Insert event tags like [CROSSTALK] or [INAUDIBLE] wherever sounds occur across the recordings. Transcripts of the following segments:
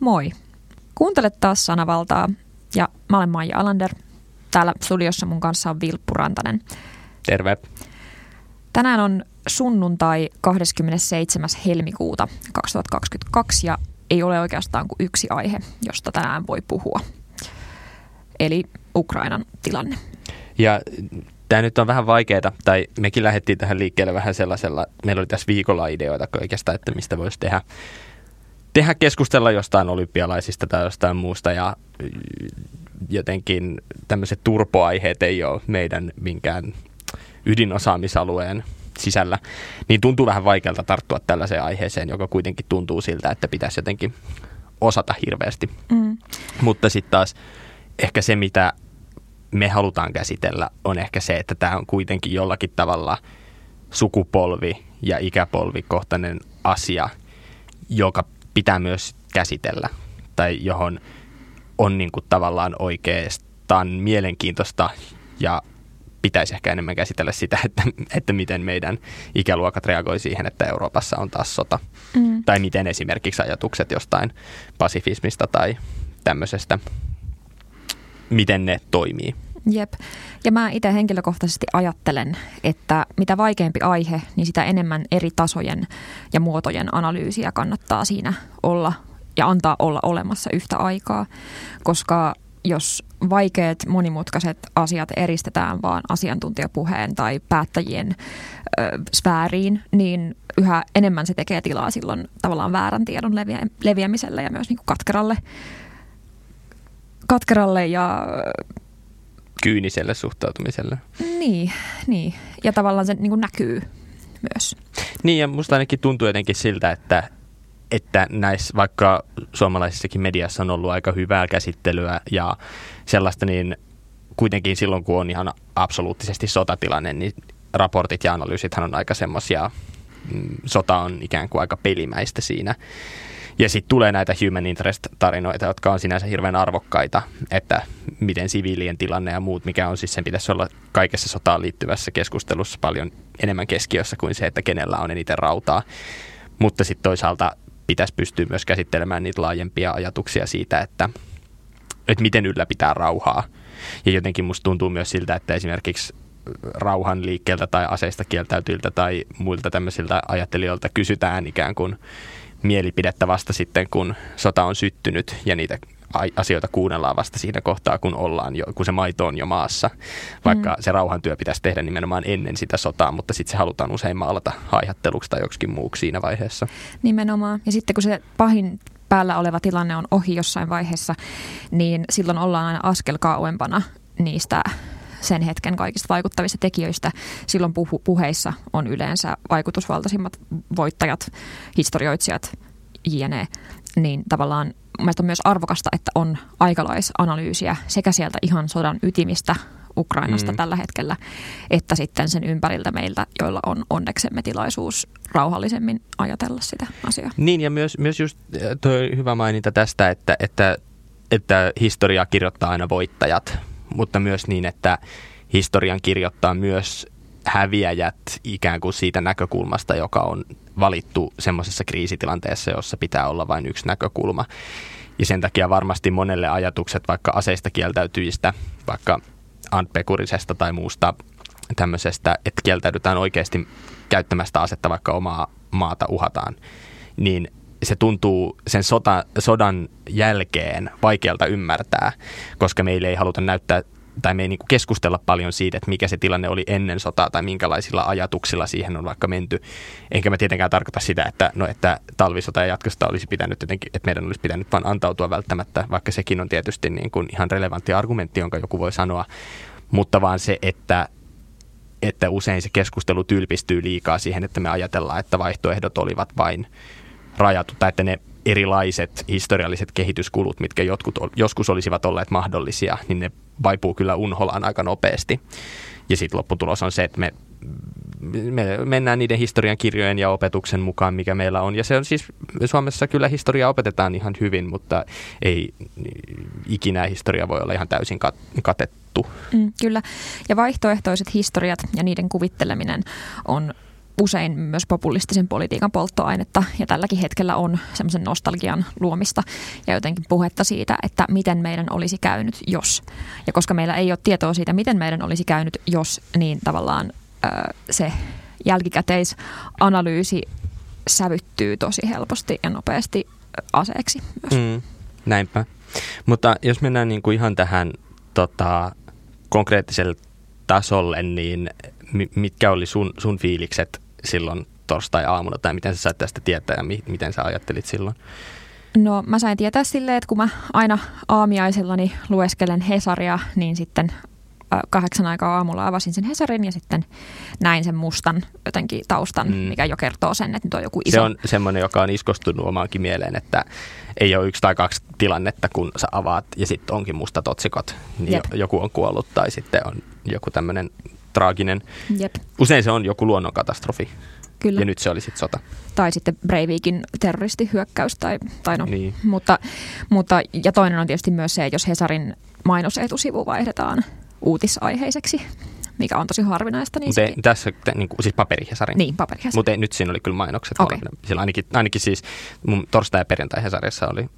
Moi. Kuuntelet taas sanavaltaa ja mä olen Maija Alander. Täällä studiossa mun kanssa on Vilppu Rantanen. Terve. Tänään on sunnuntai 27. helmikuuta 2022 ja ei ole oikeastaan kuin yksi aihe, josta tänään voi puhua. Eli Ukrainan tilanne. Ja tämä nyt on vähän vaikeaa, tai mekin lähdettiin tähän liikkeelle vähän sellaisella, meillä oli tässä viikolla ideoita oikeastaan, että mistä voisi tehdä, tehdä keskustella jostain olympialaisista tai jostain muusta, ja jotenkin tämmöiset turpoaiheet ei ole meidän minkään ydinosaamisalueen sisällä, niin tuntuu vähän vaikealta tarttua tällaiseen aiheeseen, joka kuitenkin tuntuu siltä, että pitäisi jotenkin osata hirveästi. Mm. Mutta sitten taas ehkä se, mitä me halutaan käsitellä, on ehkä se, että tämä on kuitenkin jollakin tavalla sukupolvi- ja ikäpolvikohtainen asia, joka pitää myös käsitellä tai johon on niin kuin tavallaan oikeastaan mielenkiintoista ja pitäisi ehkä enemmän käsitellä sitä, [LAUGHS] että, että miten meidän ikäluokat reagoi siihen, että Euroopassa on taas sota. Mm. Tai miten esimerkiksi ajatukset jostain pasifismista tai tämmöisestä, miten ne toimii. Jep. Ja mä itse henkilökohtaisesti ajattelen, että mitä vaikeampi aihe, niin sitä enemmän eri tasojen ja muotojen analyysiä kannattaa siinä olla ja antaa olla olemassa yhtä aikaa, koska jos vaikeat, monimutkaiset asiat eristetään vaan asiantuntijapuheen tai päättäjien ö, sfääriin, niin yhä enemmän se tekee tilaa silloin tavallaan väärän tiedon leviä, leviämiselle ja myös niin kuin katkeralle, katkeralle ja kyyniselle suhtautumiselle. Niin, niin. ja tavallaan se niin kuin näkyy myös. Niin ja musta ainakin tuntuu jotenkin siltä, että, että näissä vaikka suomalaisessakin mediassa on ollut aika hyvää käsittelyä ja sellaista, niin kuitenkin silloin kun on ihan absoluuttisesti sotatilanne, niin raportit ja analyysithän on aika semmoisia, mm, sota on ikään kuin aika pelimäistä siinä. Ja sitten tulee näitä human interest-tarinoita, jotka on sinänsä hirveän arvokkaita, että miten siviilien tilanne ja muut, mikä on siis sen pitäisi olla kaikessa sotaan liittyvässä keskustelussa paljon enemmän keskiössä kuin se, että kenellä on eniten rautaa. Mutta sitten toisaalta pitäisi pystyä myös käsittelemään niitä laajempia ajatuksia siitä, että, että miten ylläpitää rauhaa. Ja jotenkin musta tuntuu myös siltä, että esimerkiksi rauhan liikkeeltä tai aseista kieltäytyiltä tai muilta tämmöisiltä ajattelijoilta kysytään ikään kuin mielipidettä vasta sitten, kun sota on syttynyt ja niitä asioita kuunnellaan vasta siinä kohtaa, kun ollaan jo, kun se maito on jo maassa. Vaikka mm. se rauhantyö pitäisi tehdä nimenomaan ennen sitä sotaa, mutta sitten se halutaan usein maalata haihatteluksi tai joksikin muuksi siinä vaiheessa. Nimenomaan. Ja sitten kun se pahin päällä oleva tilanne on ohi jossain vaiheessa, niin silloin ollaan aina askel kauempana niistä sen hetken kaikista vaikuttavista tekijöistä. Silloin puhu, puheissa on yleensä vaikutusvaltaisimmat voittajat, historioitsijat, jne. Niin tavallaan mielestäni on myös arvokasta, että on aikalaisanalyysiä sekä sieltä ihan sodan ytimistä Ukrainasta mm. tällä hetkellä, että sitten sen ympäriltä meiltä, joilla on onneksemme tilaisuus rauhallisemmin ajatella sitä asiaa. Niin ja myös, myös just äh, tuo hyvä maininta tästä, että, että, että historiaa kirjoittaa aina voittajat, mutta myös niin, että historian kirjoittaa myös häviäjät ikään kuin siitä näkökulmasta, joka on valittu semmoisessa kriisitilanteessa, jossa pitää olla vain yksi näkökulma. Ja sen takia varmasti monelle ajatukset vaikka aseista kieltäytyjistä, vaikka Antpekurisesta tai muusta tämmöisestä, että kieltäydytään oikeasti käyttämästä asetta, vaikka omaa maata uhataan, niin se tuntuu sen sota, sodan jälkeen vaikealta ymmärtää, koska meille ei haluta näyttää tai me ei niin keskustella paljon siitä, että mikä se tilanne oli ennen sotaa tai minkälaisilla ajatuksilla siihen on vaikka menty. Enkä mä tietenkään tarkoita sitä, että, no, että talvisota ja jatkosta olisi pitänyt jotenkin, että meidän olisi pitänyt vain antautua välttämättä, vaikka sekin on tietysti niin kuin ihan relevantti argumentti, jonka joku voi sanoa, mutta vaan se, että että usein se keskustelu tylpistyy liikaa siihen, että me ajatellaan, että vaihtoehdot olivat vain rajattu, tai että ne erilaiset historialliset kehityskulut, mitkä jotkut, joskus olisivat olleet mahdollisia, niin ne vaipuu kyllä unholaan aika nopeasti. Ja sitten lopputulos on se, että me, me mennään niiden historian kirjojen ja opetuksen mukaan, mikä meillä on. Ja se on siis, Suomessa kyllä historia opetetaan ihan hyvin, mutta ei ikinä historia voi olla ihan täysin katettu. Mm, kyllä. Ja vaihtoehtoiset historiat ja niiden kuvitteleminen on usein myös populistisen politiikan polttoainetta ja tälläkin hetkellä on semmoisen nostalgian luomista ja jotenkin puhetta siitä, että miten meidän olisi käynyt jos. Ja koska meillä ei ole tietoa siitä, miten meidän olisi käynyt jos, niin tavallaan se jälkikäteisanalyysi sävyttyy tosi helposti ja nopeasti aseeksi myös. Mm, näinpä. Mutta jos mennään niin kuin ihan tähän tota, konkreettiselle tasolle, niin mitkä oli sun, sun fiilikset silloin torstai-aamuna, tai miten sä sait tästä tietää ja mi- miten sä ajattelit silloin? No mä sain tietää silleen, että kun mä aina aamiaisellani lueskelen Hesaria, niin sitten kahdeksan aikaa aamulla avasin sen Hesarin ja sitten näin sen mustan jotenkin taustan, mm. mikä jo kertoo sen, että nyt on joku iso... Se on semmoinen, joka on iskostunut omaankin mieleen, että ei ole yksi tai kaksi tilannetta, kun sä avaat ja sitten onkin mustat otsikot, niin Jep. joku on kuollut tai sitten on joku tämmöinen traaginen. Jep. Usein se on joku luonnonkatastrofi. Kyllä. Ja nyt se oli sitten sota. Tai sitten Breivikin terroristihyökkäys. Tai, tai no. niin. mutta, mutta, ja toinen on tietysti myös se, jos Hesarin mainosetusivu vaihdetaan uutisaiheiseksi, mikä on tosi harvinaista. Niin ei, tässä niin kuin, siis paperihesarin. Niin, paperihesarin. Mutta nyt siinä oli kyllä mainokset. Okay. Siellä ainakin, ainakin siis mun torstai- ja perjantai-hesarissa oli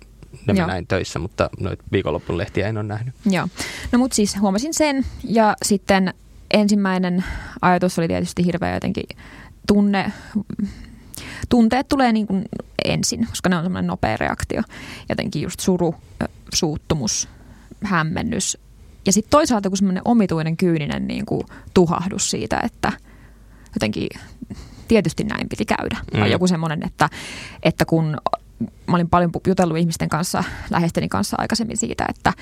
ne Joo. näin töissä, mutta noit viikonloppun lehtiä en ole nähnyt. Joo. No mutta siis huomasin sen ja sitten ensimmäinen ajatus oli tietysti hirveä jotenkin tunne, tunteet tulee niin kuin ensin, koska ne on semmoinen nopea reaktio. Jotenkin just suru, suuttumus, hämmennys, ja sitten toisaalta kun semmoinen omituinen kyyninen niin kuin tuhahdus siitä, että jotenkin tietysti näin piti käydä. Mm. Tai joku semmoinen, että, että kun mä olin paljon jutellut ihmisten kanssa, läheisteni kanssa aikaisemmin siitä, että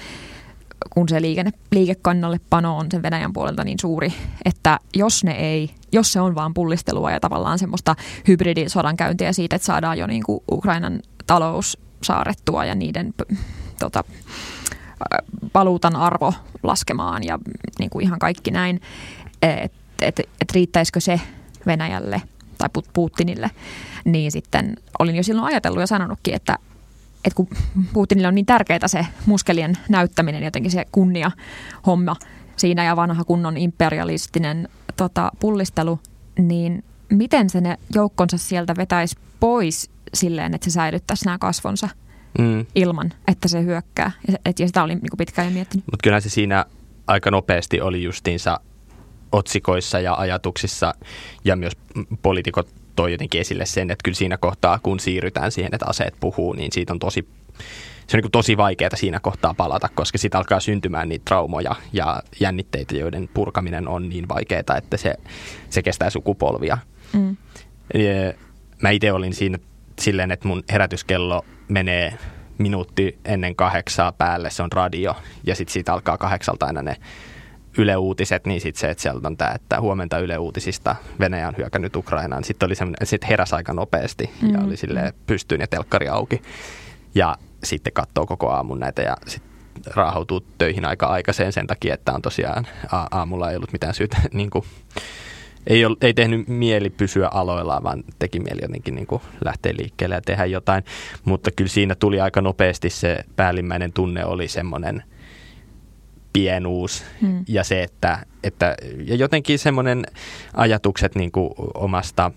kun se liikenne, liikekannalle pano on sen Venäjän puolelta niin suuri, että jos ne ei, jos se on vaan pullistelua ja tavallaan semmoista hybridisodankäyntiä siitä, että saadaan jo niin kuin Ukrainan talous saarettua ja niiden tota, valuutan arvo laskemaan ja niin kuin ihan kaikki näin, että et, et riittäisikö se Venäjälle tai Putinille, niin sitten olin jo silloin ajatellut ja sanonutkin, että, että kun Putinille on niin tärkeää se muskelien näyttäminen, jotenkin se kunnia homma siinä ja vanha kunnon imperialistinen tota, pullistelu, niin miten se ne joukkonsa sieltä vetäisi pois silleen, että se säilyttäisi nämä kasvonsa – mm. ilman, että se hyökkää. Ja, et, ja sitä olin niin pitkään jo miettinyt. Mutta kyllä se siinä aika nopeasti oli justiinsa otsikoissa ja ajatuksissa ja myös poliitikot toi jotenkin esille sen, että kyllä siinä kohtaa, kun siirrytään siihen, että aseet puhuu, niin siitä on tosi, se on niin tosi vaikeaa siinä kohtaa palata, koska siitä alkaa syntymään niitä traumoja ja jännitteitä, joiden purkaminen on niin vaikeaa, että se, se kestää sukupolvia. Mm. Mä itse olin siinä silleen, että mun herätyskello menee minuutti ennen kahdeksaa päälle, se on radio, ja sitten siitä alkaa kahdeksalta aina ne Yle Uutiset, niin sitten se, että sieltä on tämä, että huomenta Yle Uutisista Venäjä on hyökännyt Ukrainaan. Sitten oli semmoinen, sitten heräsi aika nopeasti ja mm. oli sille pystyyn ja telkkari auki. Ja sitten katsoo koko aamun näitä ja sitten raahautuu töihin aika aikaiseen sen takia, että on tosiaan aamulla ei ollut mitään syytä [LAUGHS] niin kuin, ei, ole, ei tehnyt mieli pysyä aloillaan, vaan teki mieli jotenkin niin kuin lähteä liikkeelle ja tehdä jotain. Mutta kyllä siinä tuli aika nopeasti se päällimmäinen tunne oli semmoinen pienuus hmm. ja se, että, että ja jotenkin semmoinen ajatukset niin kuin omasta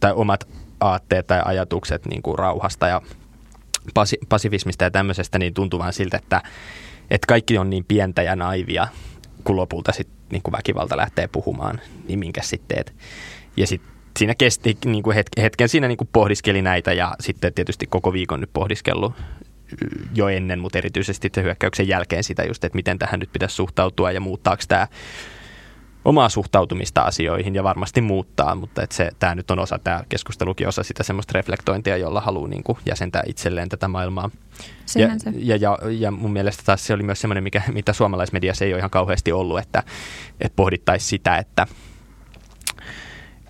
tai omat aatteet tai ajatukset niin kuin rauhasta ja pasi, pasifismista ja tämmöisestä niin tuntuu vaan siltä, että, että kaikki on niin pientä ja naivia, kun lopulta sitten niin kuin väkivalta lähtee puhumaan, niin minkä sitten teet. Ja sitten siinä kesti niin kuin hetken, siinä niin kuin pohdiskeli näitä ja sitten tietysti koko viikon nyt pohdiskellut jo ennen, mutta erityisesti se hyökkäyksen jälkeen sitä just, että miten tähän nyt pitäisi suhtautua ja muuttaako tämä omaa suhtautumista asioihin ja varmasti muuttaa, mutta että se, tämä nyt on osa, tämä keskustelukin osa sitä semmoista reflektointia, jolla haluaa niin kuin jäsentää itselleen tätä maailmaa. Ja, ja, ja, ja mun mielestä taas se oli myös semmoinen, mikä, mitä suomalaismediassa ei ole ihan kauheasti ollut, että, että pohdittaisi sitä, että,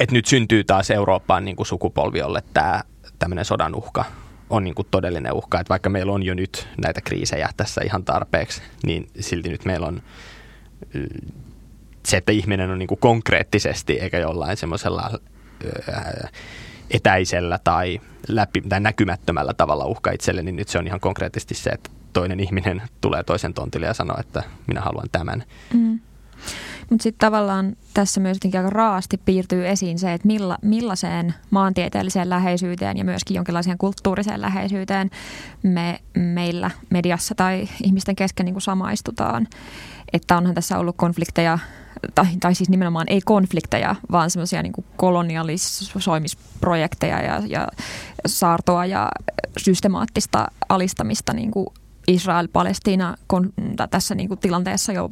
että nyt syntyy taas Eurooppaan niin kuin sukupolvi, jolle tämä tämmöinen sodan uhka on niin kuin todellinen uhka, että vaikka meillä on jo nyt näitä kriisejä tässä ihan tarpeeksi, niin silti nyt meillä on se, että ihminen on niin kuin konkreettisesti eikä jollain semmoisella etäisellä tai, läpi, tai näkymättömällä tavalla uhka itselle, niin nyt se on ihan konkreettisesti se, että toinen ihminen tulee toisen tontille ja sanoo, että minä haluan tämän. Mm. Mutta sitten tavallaan tässä myös aika raasti piirtyy esiin se, että milla, millaiseen maantieteelliseen läheisyyteen ja myöskin jonkinlaiseen kulttuuriseen läheisyyteen me meillä mediassa tai ihmisten kesken niin kuin samaistutaan. Että onhan tässä ollut konflikteja, tai, tai siis nimenomaan ei konflikteja, vaan semmoisia niin kolonialisoimisprojekteja ja, ja saartoa ja systemaattista alistamista niin kuin Israel-Palestiina tässä niin kuin tilanteessa jo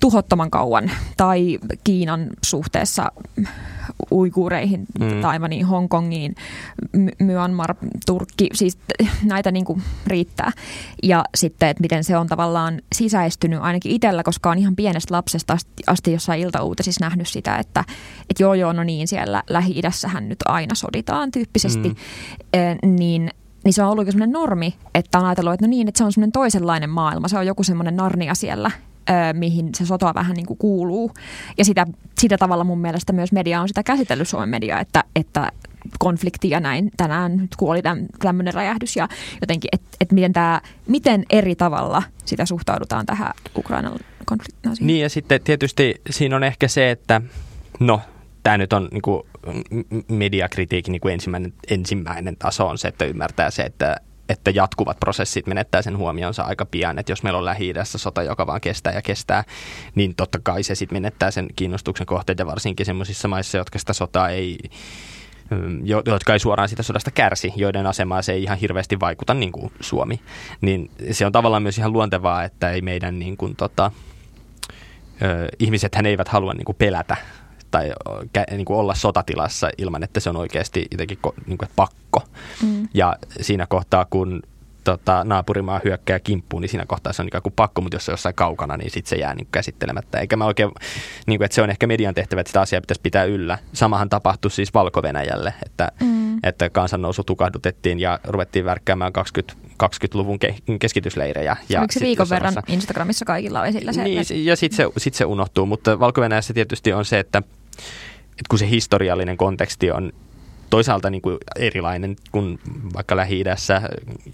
tuhottoman kauan tai Kiinan suhteessa uiguureihin, mm. Taivaniin, Hongkongiin, Myanmar, Turkki, siis näitä niin kuin riittää. Ja sitten, että miten se on tavallaan sisäistynyt ainakin itsellä, koska on ihan pienestä lapsesta asti jossain iltauutisissa nähnyt sitä, että, että joo joo, no niin, siellä Lähi-idässähän nyt aina soditaan tyyppisesti, mm. eh, niin niin se on ollut semmoinen normi, että on ajatellut, että no niin, että se on semmoinen toisenlainen maailma, se on joku semmoinen narnia siellä, mihin se sotoa vähän niin kuin kuuluu. Ja sitä, sitä tavalla mun mielestä myös media on sitä käsitellyt Suomen media, että, että konflikti ja näin. Tänään nyt kuoli tämmöinen räjähdys ja jotenkin, että et miten, miten eri tavalla sitä suhtaudutaan tähän Ukrainan konfliktiin. Niin ja sitten tietysti siinä on ehkä se, että no tämä nyt on niin kuin mediakritiikin niin kuin ensimmäinen, ensimmäinen taso on se, että ymmärtää se, että että jatkuvat prosessit menettää sen huomionsa aika pian, että jos meillä on lähi sota, joka vaan kestää ja kestää, niin totta kai se sitten menettää sen kiinnostuksen kohteet varsinkin semmoisissa maissa, jotka sitä sotaa ei mm, jotka ei suoraan sitä sodasta kärsi, joiden asemaa se ei ihan hirveästi vaikuta niin kuin Suomi. Niin se on tavallaan myös ihan luontevaa, että ei meidän niin kuin, tota, ihmisethän eivät halua niin kuin pelätä tai niin kuin olla sotatilassa ilman, että se on oikeasti jotenkin niin kuin, pakko. Mm. Ja siinä kohtaa, kun tota, naapurimaa hyökkää kimppuun, niin siinä kohtaa se on ikään kuin pakko, mutta jos se on jossain kaukana, niin sitten se jää niin käsittelemättä. Eikä mä oikein, niin kuin, että se on ehkä median tehtävä, että sitä asiaa pitäisi pitää yllä. Samahan tapahtui siis Valko-Venäjälle, että, mm. että kansannousu tukahdutettiin ja ruvettiin värkkäämään 20, 20-luvun ke- keskitysleirejä. Ja Oliko se viikon verran Instagramissa kaikilla on esillä se? Niin, ja sitten se, sit se unohtuu, mutta valko tietysti on se, että, että kun se historiallinen konteksti on toisaalta niin kuin erilainen kuin vaikka Lähi-idässä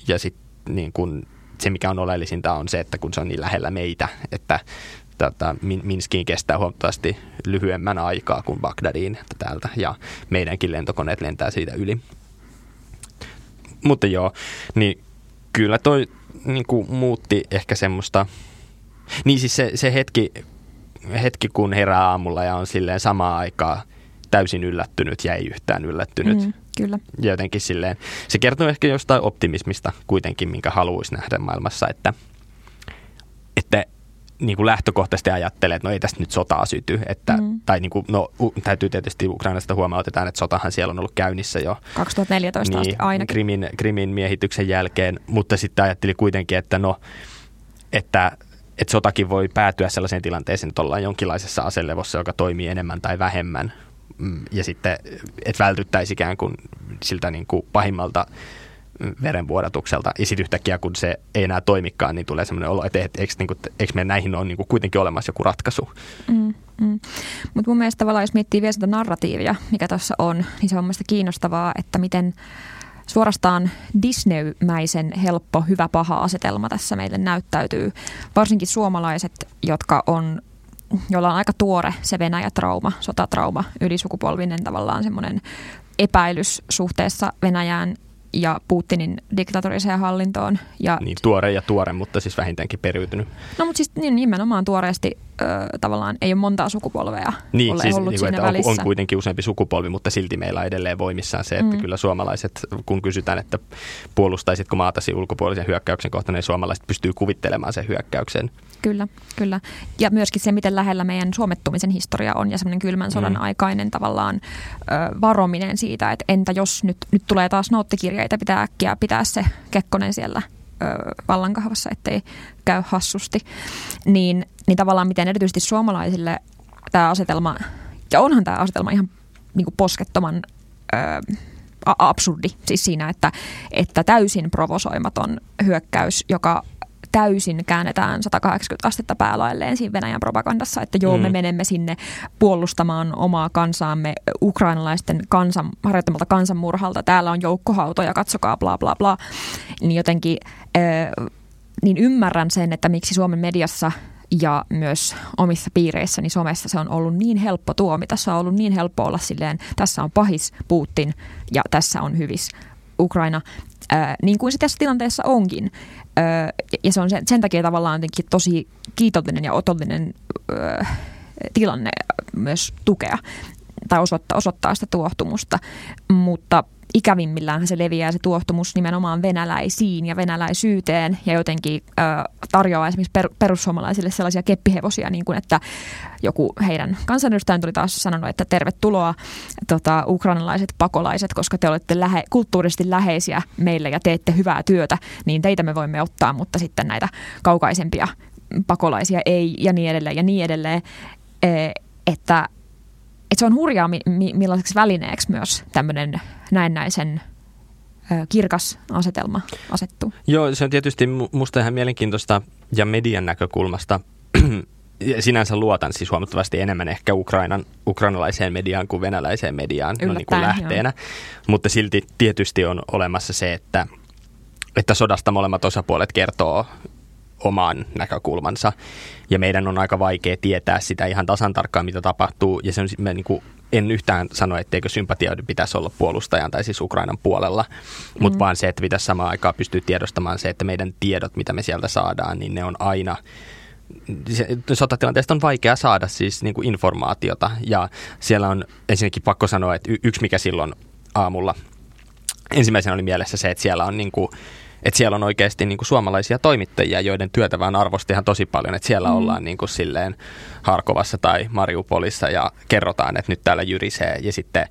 ja sitten niin kuin se, mikä on oleellisinta, on se, että kun se on niin lähellä meitä, että tota, Minskiin kestää huomattavasti lyhyemmän aikaa kuin Bagdadiin täältä ja meidänkin lentokoneet lentää siitä yli. Mutta joo, niin kyllä toi niin kuin muutti ehkä semmoista, niin siis se, se hetki, hetki, kun herää aamulla ja on silleen samaa aikaa täysin yllättynyt ja ei yhtään yllättynyt. Mm, kyllä. Ja jotenkin silleen, se kertoo ehkä jostain optimismista kuitenkin, minkä haluaisi nähdä maailmassa, että, että niin kuin lähtökohtaisesti ajattelee, että no ei tästä nyt sotaa syty. Että, mm. Tai niin kuin, no, täytyy tietysti Ukrainasta huomautetaan, että sotahan siellä on ollut käynnissä jo. 2014 niin, asti ainakin. Krimin, Krimin miehityksen jälkeen, mutta sitten ajatteli kuitenkin, että no, että että sotakin voi päätyä sellaiseen tilanteeseen, että ollaan jonkinlaisessa aselevossa, joka toimii enemmän tai vähemmän. Mm, ja sitten, että vältyttäisi ikään kuin siltä niin kuin pahimmalta verenvuodatukselta. Ja sitten yhtäkkiä, kun se ei enää toimikaan, niin tulee sellainen olo, että eikö, niin kuin, eikö näihin ole niin kuin kuitenkin olemassa joku ratkaisu. Mm, mm. Mutta mun mielestä tavallaan, jos miettii vielä sitä narratiivia, mikä tuossa on, niin se on mielestäni kiinnostavaa, että miten suorastaan Disney-mäisen helppo, hyvä, paha asetelma tässä meille näyttäytyy. Varsinkin suomalaiset, jotka on jolla on aika tuore se Venäjä-trauma, sotatrauma, ylisukupolvinen tavallaan semmoinen epäilys suhteessa Venäjään ja Putinin diktatoriseen hallintoon. Ja, niin tuore ja tuore, mutta siis vähintäänkin periytynyt. No mutta siis niin, nimenomaan tuoreesti ö, tavallaan ei ole montaa sukupolvea niin, siis, ollut niin kuin, että välissä. On, on kuitenkin useampi sukupolvi, mutta silti meillä on edelleen voimissaan se, että mm. kyllä suomalaiset, kun kysytään, että puolustaisitko maatasi ulkopuolisen hyökkäyksen kohta, niin suomalaiset pystyy kuvittelemaan sen hyökkäyksen. Kyllä, kyllä. Ja myöskin se, miten lähellä meidän suomettumisen historia on ja semmoinen kylmän sodan mm. aikainen tavallaan ö, varominen siitä, että entä jos nyt, nyt tulee taas noottikirjeitä, pitää äkkiä pitää se Kekkonen siellä ö, vallankahvassa, ettei käy hassusti. Niin, niin tavallaan miten erityisesti suomalaisille tämä asetelma, ja onhan tämä asetelma ihan niin kuin poskettoman ö, absurdi, siis siinä, että, että täysin provosoimaton hyökkäys, joka täysin käännetään 180 astetta päälailleen siinä Venäjän propagandassa, että joo, mm. me menemme sinne puolustamaan omaa kansaamme ukrainalaisten kansan, harjoittamalta kansanmurhalta. Täällä on joukkohautoja, katsokaa, bla bla bla. Niin jotenkin, äh, niin ymmärrän sen, että miksi Suomen mediassa ja myös omissa piireissäni somessa se on ollut niin helppo tuomita. Se on ollut niin helppo olla silleen, tässä on pahis Putin ja tässä on hyvis Ukraina, ää, niin kuin se tässä tilanteessa onkin. Ää, ja se on sen, sen takia tavallaan jotenkin tosi kiitollinen ja otollinen ää, tilanne myös tukea tai osoittaa, osoittaa sitä tuohtumusta, mutta ikävimmillään se leviää se tuohtumus nimenomaan venäläisiin ja venäläisyyteen ja jotenkin ö, tarjoaa esimerkiksi per, perussuomalaisille sellaisia keppihevosia, niin kuin että joku heidän kansanedustajan tuli taas sanonut, että tervetuloa tota, ukrainalaiset pakolaiset, koska te olette lähe, kulttuurisesti läheisiä meille ja teette hyvää työtä, niin teitä me voimme ottaa, mutta sitten näitä kaukaisempia pakolaisia ei ja niin edelleen ja niin edelleen, e, että että se on hurjaa, mi, mi, millaiseksi välineeksi myös tämmöinen näennäisen kirkas asetelma asettuu. Joo, se on tietysti musta ihan mielenkiintoista ja median näkökulmasta. [CLEARS THROAT] Sinänsä luotan siis huomattavasti enemmän ehkä Ukrainan, ukrainalaiseen mediaan kuin venäläiseen mediaan no niin kuin lähteenä. Joo. Mutta silti tietysti on olemassa se, että, että sodasta molemmat osapuolet kertoo oman näkökulmansa. Ja meidän on aika vaikea tietää sitä ihan tasan tarkkaan, mitä tapahtuu. Ja se on, me niin kuin, en yhtään sano, etteikö sympatioiden pitäisi olla puolustajan tai siis Ukrainan puolella, mm. mutta vaan se, että pitäisi samaan aikaan pystyä tiedostamaan se, että meidän tiedot, mitä me sieltä saadaan, niin ne on aina sotatilanteesta on vaikea saada siis niin kuin informaatiota ja siellä on ensinnäkin pakko sanoa, että yksi mikä silloin aamulla ensimmäisenä oli mielessä se, että siellä on niin kuin että siellä on oikeasti niin kuin suomalaisia toimittajia, joiden työtä vaan arvosti ihan tosi paljon, että siellä mm. ollaan niin kuin silleen Harkovassa tai Mariupolissa ja kerrotaan, että nyt täällä jyrisee ja sitten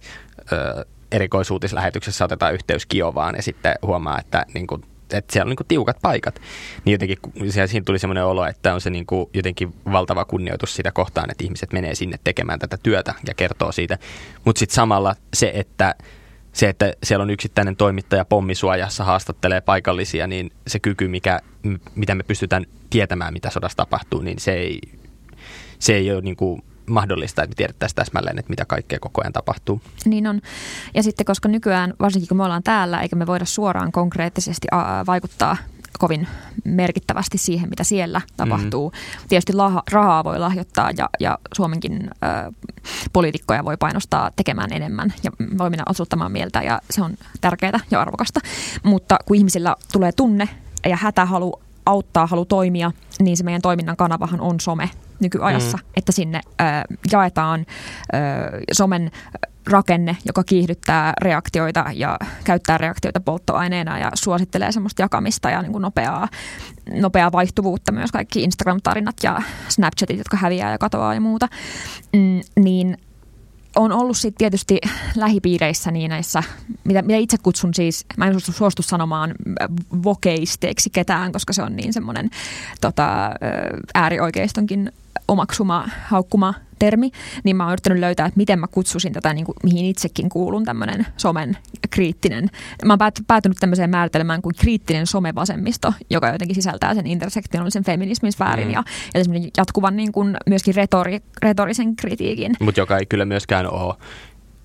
ö, erikoisuutislähetyksessä otetaan yhteys Kiovaan ja sitten huomaa, että niin kuin, että siellä on niin tiukat paikat. Niin jotenkin siinä tuli semmoinen olo, että on se niin kuin jotenkin valtava kunnioitus sitä kohtaan, että ihmiset menee sinne tekemään tätä työtä ja kertoo siitä. Mutta sitten samalla se, että se, että siellä on yksittäinen toimittaja pommisuojassa haastattelee paikallisia, niin se kyky, mikä, mitä me pystytään tietämään, mitä sodassa tapahtuu, niin se ei, se ei ole niin kuin mahdollista, että me tiedettäisiin täsmälleen, että mitä kaikkea koko ajan tapahtuu. Niin on. Ja sitten koska nykyään, varsinkin kun me ollaan täällä, eikä me voida suoraan konkreettisesti vaikuttaa kovin merkittävästi siihen, mitä siellä tapahtuu. Mm. Tietysti laha, rahaa voi lahjoittaa ja, ja Suomenkin ö, poliitikkoja voi painostaa tekemään enemmän ja voi mennä osuuttamaan mieltä ja se on tärkeää ja arvokasta. Mutta kun ihmisillä tulee tunne ja hätä halu auttaa, halu toimia, niin se meidän toiminnan kanavahan on some nykyajassa, mm. että sinne ö, jaetaan ö, somen rakenne, joka kiihdyttää reaktioita ja käyttää reaktioita polttoaineena ja suosittelee semmoista jakamista ja niin kuin nopeaa, nopeaa vaihtuvuutta myös kaikki Instagram-tarinat ja Snapchatit, jotka häviää ja katoaa ja muuta, mm, niin on ollut sitten tietysti lähipiireissä niin näissä, mitä, mitä itse kutsun siis, mä en suostu, sanomaan vokeisteeksi ketään, koska se on niin semmoinen tota, äärioikeistonkin omaksuma, haukkuma termi, niin mä oon yrittänyt löytää, että miten mä kutsusin tätä, niin kuin, mihin itsekin kuulun, tämmöinen somen kriittinen. Mä oon päät, päätynyt tämmöiseen määritelmään kuin kriittinen somevasemmisto, joka jotenkin sisältää sen intersektionaalisen feminismin sfäärin mm. ja, ja jatkuvan niin kuin, myöskin retori, retorisen kritiikin. Mutta joka ei kyllä myöskään ole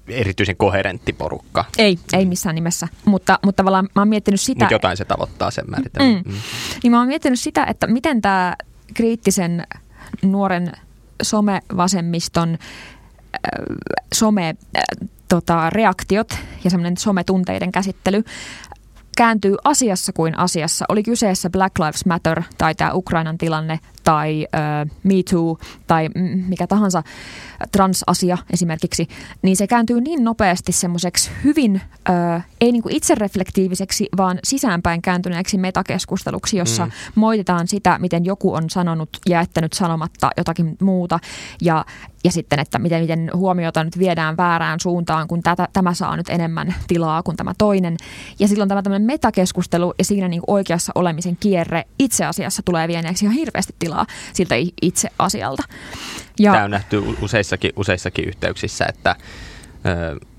erityisen koherentti porukka. Ei, ei missään nimessä. Mutta, mutta tavallaan mä oon miettinyt sitä... Mutta jotain se tavoittaa sen määritelmän. Mm. Mm. Niin mä oon miettinyt sitä, että miten tämä kriittisen nuoren somevasemmiston äh, some äh, tota, reaktiot ja semmoinen sometunteiden käsittely kääntyy asiassa kuin asiassa. Oli kyseessä Black Lives Matter tai tämä Ukrainan tilanne tai äh, Me Too tai mikä tahansa transasia esimerkiksi, niin se kääntyy niin nopeasti semmoiseksi hyvin, äh, ei niinku itsereflektiiviseksi, vaan sisäänpäin kääntyneeksi metakeskusteluksi, jossa mm. moititaan sitä, miten joku on sanonut ja jättänyt sanomatta jotakin muuta ja, ja sitten, että miten, miten huomiota nyt viedään väärään suuntaan, kun tätä, tämä saa nyt enemmän tilaa kuin tämä toinen. Ja silloin tämä tämmöinen metakeskustelu ja siinä niin oikeassa olemisen kierre itse asiassa tulee vieneeksi ihan hirveästi tilaa siltä itse asialta. Ja, Tämä on nähty useissakin, useissakin yhteyksissä, että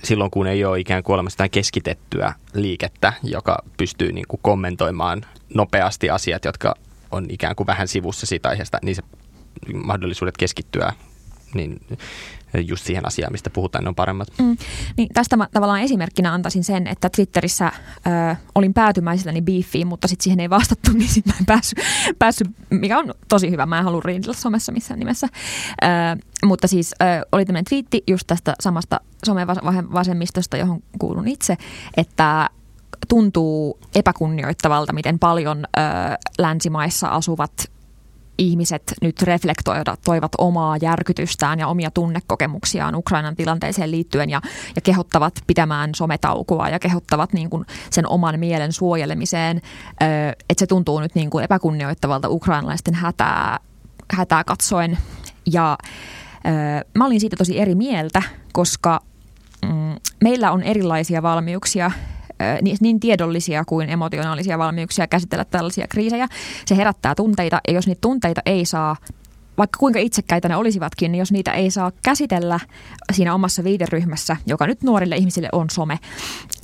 silloin kun ei ole ikään kuin olemassa keskitettyä liikettä, joka pystyy niin kuin kommentoimaan nopeasti asiat, jotka on ikään kuin vähän sivussa siitä aiheesta, niin se mahdollisuudet keskittyä niin just siihen asiaan, mistä puhutaan, ne on paremmat. Mm. Niin tästä mä tavallaan esimerkkinä antaisin sen, että Twitterissä ö, olin päätymäisilläni beefiin, mutta sitten siihen ei vastattu, [LAUGHS] niin sitten mä en päässyt, päässyt, mikä on tosi hyvä. Mä en halua riidellä somessa missään nimessä. Ö, mutta siis ö, oli tämmöinen twiitti just tästä samasta somevasemmistosta, johon kuulun itse, että tuntuu epäkunnioittavalta, miten paljon ö, länsimaissa asuvat ihmiset nyt reflektoivat omaa järkytystään ja omia tunnekokemuksiaan Ukrainan tilanteeseen liittyen ja, ja kehottavat pitämään sometaukoa ja kehottavat niin kuin sen oman mielen suojelemiseen, että se tuntuu nyt niin kuin epäkunnioittavalta ukrainalaisten hätää, hätää katsoen. Ja mä olin siitä tosi eri mieltä, koska mm, meillä on erilaisia valmiuksia niin tiedollisia kuin emotionaalisia valmiuksia käsitellä tällaisia kriisejä. Se herättää tunteita ja jos niitä tunteita ei saa vaikka kuinka itsekkäitä ne olisivatkin, niin jos niitä ei saa käsitellä siinä omassa viiteryhmässä, joka nyt nuorille ihmisille on some,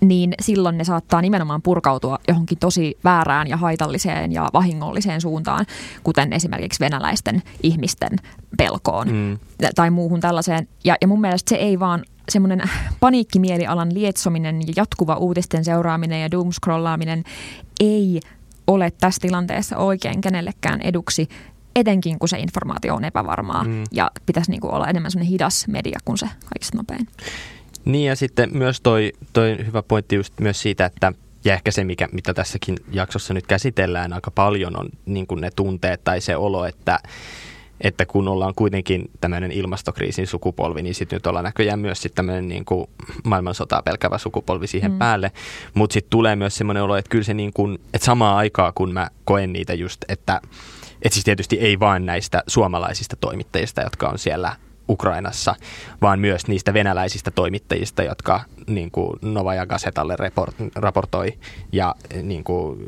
niin silloin ne saattaa nimenomaan purkautua johonkin tosi väärään ja haitalliseen ja vahingolliseen suuntaan, kuten esimerkiksi venäläisten ihmisten pelkoon mm. tai muuhun tällaiseen. Ja, ja mun mielestä se ei vaan semmoinen paniikkimielialan lietsominen ja jatkuva uutisten seuraaminen ja doomscrollaaminen ei ole tässä tilanteessa oikein kenellekään eduksi, etenkin kun se informaatio on epävarmaa mm. ja pitäisi niinku olla enemmän semmoinen hidas media kuin se kaikista nopein. Niin ja sitten myös toi, toi hyvä pointti just myös siitä, että ja ehkä se, mikä, mitä tässäkin jaksossa nyt käsitellään aika paljon, on niin kuin ne tunteet tai se olo, että, että kun ollaan kuitenkin tämmöinen ilmastokriisin sukupolvi, niin sitten nyt ollaan näköjään myös sitten tämmöinen niin kuin maailmansotaa pelkävä sukupolvi siihen mm. päälle. Mutta sitten tulee myös semmoinen olo, että kyllä se niin kuin, että samaa aikaa kun mä koen niitä just, että, että siis tietysti ei vain näistä suomalaisista toimittajista, jotka on siellä Ukrainassa, vaan myös niistä venäläisistä toimittajista, jotka niin kuin Novaja Gazetalle report, raportoi ja niin kuin,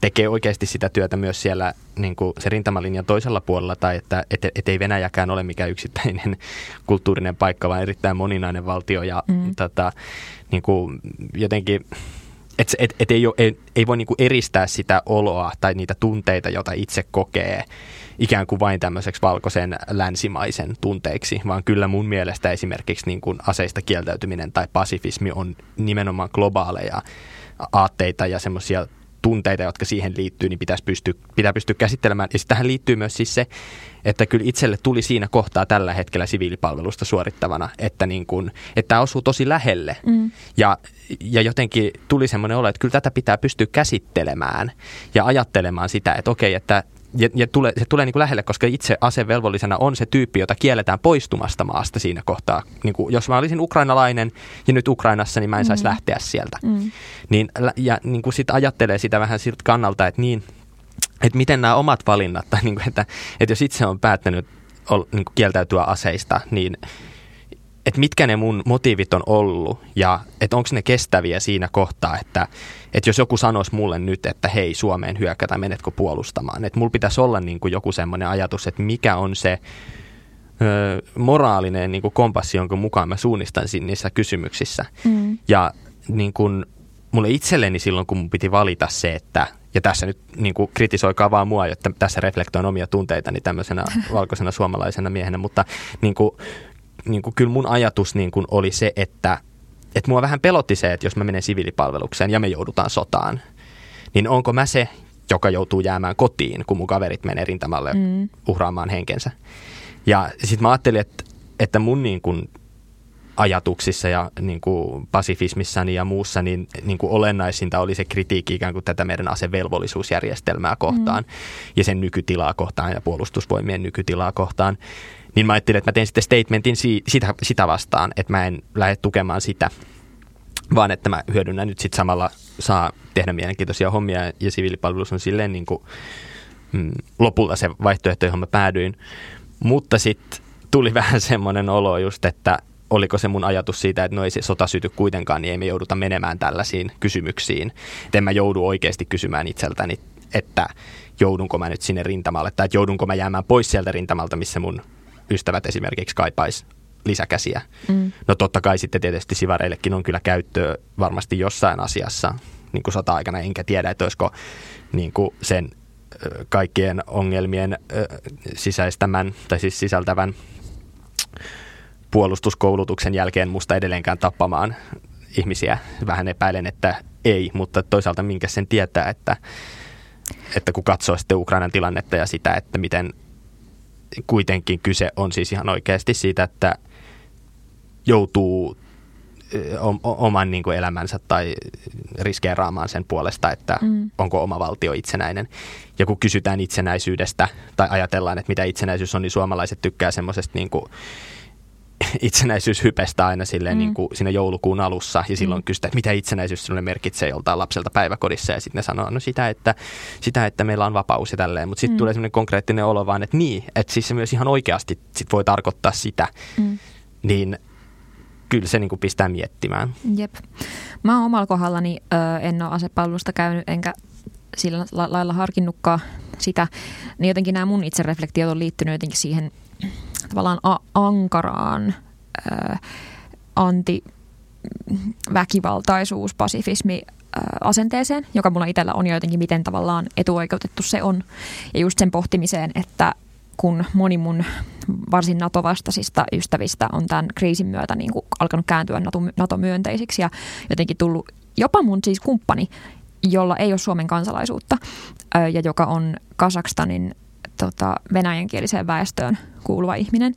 tekee oikeasti sitä työtä myös siellä niin kuin se rintamalinjan toisella puolella, tai että et, et ei Venäjäkään ole mikään yksittäinen [LAUGHS] kulttuurinen paikka, vaan erittäin moninainen valtio ja mm. tota, niin kuin, jotenkin et, et, et ei, ole, ei, ei voi niinku eristää sitä oloa tai niitä tunteita, joita itse kokee ikään kuin vain tämmöiseksi valkoisen länsimaisen tunteiksi, vaan kyllä mun mielestä esimerkiksi niin kuin aseista kieltäytyminen tai pasifismi on nimenomaan globaaleja aatteita ja semmoisia tunteita, jotka siihen liittyy, niin pitäisi pystyä, pitää pystyä käsittelemään. Ja tähän liittyy myös siis se, että kyllä itselle tuli siinä kohtaa tällä hetkellä siviilipalvelusta suorittavana, että, niin kuin, että tämä osuu tosi lähelle. Mm. Ja, ja jotenkin tuli semmoinen olo, että kyllä tätä pitää pystyä käsittelemään ja ajattelemaan sitä, että okei, että ja, ja tule, se tulee niin kuin lähelle, koska itse asevelvollisena on se tyyppi, jota kielletään poistumasta maasta siinä kohtaa. Niin kuin, jos mä olisin ukrainalainen ja nyt Ukrainassa, niin mä en saisi mm. lähteä sieltä. Mm. Niin, ja niin kuin sit ajattelee sitä vähän siltä kannalta, että niin, että miten nämä omat valinnat, tai niin kuin, että, että jos itse on päättänyt niin kuin kieltäytyä aseista, niin että mitkä ne mun motiivit on ollut ja että onko ne kestäviä siinä kohtaa, että, että jos joku sanoisi mulle nyt, että hei Suomeen hyökätä, menetkö puolustamaan. Että mulla pitäisi olla niin kuin joku semmoinen ajatus, että mikä on se ö, moraalinen niin kuin kompassi, jonka mukaan mä suunnistan niissä kysymyksissä. Mm. Ja niin kuin, mulle itselleni silloin, kun mun piti valita se, että ja tässä nyt niin kuin kritisoikaa vaan mua, että tässä reflektoin omia tunteitani tämmöisenä valkoisena suomalaisena miehenä, mutta niin kuin, niin kuin, kyllä mun ajatus niin kuin oli se, että, että mua vähän pelotti se, että jos mä menen siviilipalvelukseen ja me joudutaan sotaan, niin onko mä se, joka joutuu jäämään kotiin, kun mun kaverit menee rintamalle mm. uhraamaan henkensä. Ja sitten mä ajattelin, että, että mun niin kuin ajatuksissa ja niin kuin pasifismissani ja muussa, niin, niin kuin olennaisinta oli se kritiikki ikään kuin tätä meidän asevelvollisuusjärjestelmää kohtaan mm. ja sen nykytilaa kohtaan ja puolustusvoimien nykytilaa kohtaan. Niin mä ajattelin, että mä teen sitten statementin si- sitä, sitä vastaan, että mä en lähde tukemaan sitä, vaan että mä hyödynnän nyt sitten samalla saa tehdä mielenkiintoisia hommia ja siviilipalvelus on silleen niin kuin, mm, lopulta se vaihtoehto, johon mä päädyin. Mutta sitten tuli [LAUGHS] vähän semmoinen olo just, että oliko se mun ajatus siitä, että no ei se sota syty kuitenkaan, niin ei me jouduta menemään tällaisiin kysymyksiin. Että en mä joudu oikeasti kysymään itseltäni, että joudunko mä nyt sinne rintamalle, tai että joudunko mä jäämään pois sieltä rintamalta, missä mun ystävät esimerkiksi kaipaisi lisäkäsiä. Mm. No totta kai sitten tietysti sivareillekin on kyllä käyttöä varmasti jossain asiassa niin kuin sota-aikana, enkä tiedä, että olisiko niin kuin sen kaikkien ongelmien sisäistämän tai siis sisältävän puolustuskoulutuksen jälkeen musta edelleenkään tappamaan ihmisiä. Vähän epäilen, että ei, mutta toisaalta minkä sen tietää, että, että kun katsoo sitten Ukrainan tilannetta ja sitä, että miten kuitenkin kyse on siis ihan oikeasti siitä, että joutuu oman niin kuin elämänsä tai riskeeraamaan sen puolesta, että mm. onko oma valtio itsenäinen. Ja kun kysytään itsenäisyydestä tai ajatellaan, että mitä itsenäisyys on, niin suomalaiset tykkää semmoisesta niin kuin [LAUGHS] itsenäisyyshypestä aina silleen mm. niin kuin siinä joulukuun alussa ja silloin mm. kysytään, että mitä itsenäisyys sinulle merkitsee joltain lapselta päiväkodissa ja sitten ne sanoo, no sitä, että, sitä, että meillä on vapaus ja tälleen, mutta sitten mm. tulee semmoinen konkreettinen olo vaan, että niin, että siis se myös ihan oikeasti sit voi tarkoittaa sitä, mm. niin kyllä se niin kuin pistää miettimään. Jep. Mä oon omalla kohdallani ö, en ole asepalvelusta käynyt enkä sillä lailla harkinnutkaan sitä, niin jotenkin nämä mun itsereflektiot on liittynyt jotenkin siihen tavallaan a- ankaraan ää, anti väkivaltaisuus, pasifismi asenteeseen, joka mulla itsellä on jo jotenkin, miten tavallaan etuoikeutettu se on. Ja just sen pohtimiseen, että kun moni mun varsin NATO-vastaisista ystävistä on tämän kriisin myötä niin kuin alkanut kääntyä NATO-myönteisiksi ja jotenkin tullut jopa mun siis kumppani, jolla ei ole Suomen kansalaisuutta ja joka on Kasakstanin tota, venäjänkieliseen väestöön kuuluva ihminen,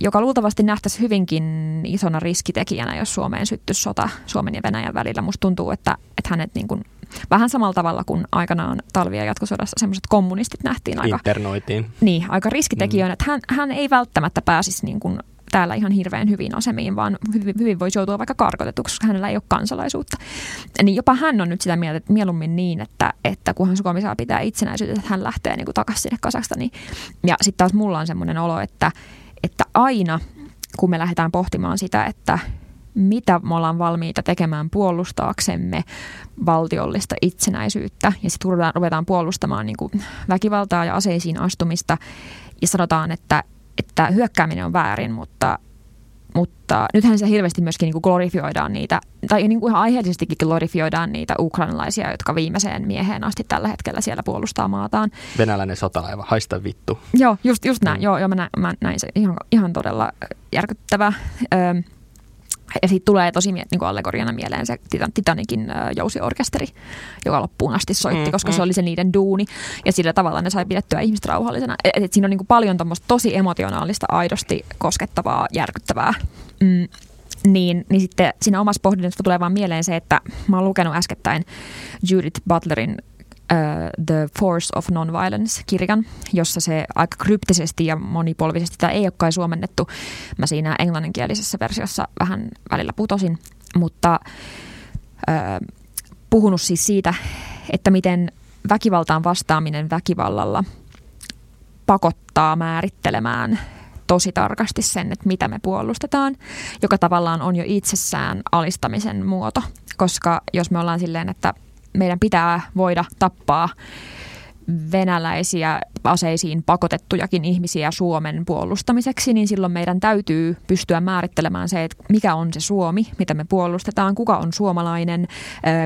joka luultavasti nähtäisi hyvinkin isona riskitekijänä, jos Suomeen syttyisi sota Suomen ja Venäjän välillä. Musta tuntuu, että, että hänet niin kuin, vähän samalla tavalla kuin aikanaan talvia jatkosodassa semmoiset kommunistit nähtiin aika... Internoitiin. Niin, aika riskitekijöinä. Mm. Että hän, hän ei välttämättä pääsisi niin kuin täällä ihan hirveän hyvin asemiin, vaan hyvin, hyvin voisi joutua vaikka karkotetuksi, koska hänellä ei ole kansalaisuutta. Niin jopa hän on nyt sitä mieltä, että mieluummin niin, että, että kunhan Suomi saa pitää itsenäisyyttä, että hän lähtee niin takaisin sinne Kasakstaniin. Ja sitten taas mulla on semmoinen olo, että, että aina kun me lähdetään pohtimaan sitä, että mitä me ollaan valmiita tekemään puolustaaksemme valtiollista itsenäisyyttä. Ja sitten ruvetaan puolustamaan niin kuin väkivaltaa ja aseisiin astumista. Ja sanotaan, että että hyökkääminen on väärin, mutta, mutta nythän se hirveästi myöskin niin glorifioidaan niitä, tai niin kuin ihan aiheellisestikin glorifioidaan niitä ukrainalaisia, jotka viimeiseen mieheen asti tällä hetkellä siellä puolustaa maataan. Venäläinen sotalaiva, haista vittu. Joo, just, just näin. Mm. Joo, joo, mä, näin, mä näin se ihan, ihan todella järkyttävä. Öö, ja siitä tulee tosi niin kuin allegoriana mieleen se Titanikin jousiorkesteri, joka loppuun asti soitti, mm, koska mm. se oli se niiden duuni. Ja sillä tavalla ne sai pidettyä ihmistä rauhallisena. Et, et siinä on niin kuin paljon tosi emotionaalista, aidosti koskettavaa, järkyttävää. Mm, niin, niin sitten siinä omassa pohdinnassa tulee vaan mieleen se, että mä oon lukenut äskettäin Judith Butlerin The Force of Nonviolence-kirjan, jossa se aika kryptisesti ja monipolvisesti, tämä ei ole kai suomennettu, mä siinä englanninkielisessä versiossa vähän välillä putosin, mutta uh, puhunut siis siitä, että miten väkivaltaan vastaaminen väkivallalla pakottaa määrittelemään tosi tarkasti sen, että mitä me puolustetaan, joka tavallaan on jo itsessään alistamisen muoto. Koska jos me ollaan silleen, että meidän pitää voida tappaa venäläisiä aseisiin pakotettujakin ihmisiä Suomen puolustamiseksi, niin silloin meidän täytyy pystyä määrittelemään se, että mikä on se Suomi, mitä me puolustetaan, kuka on suomalainen,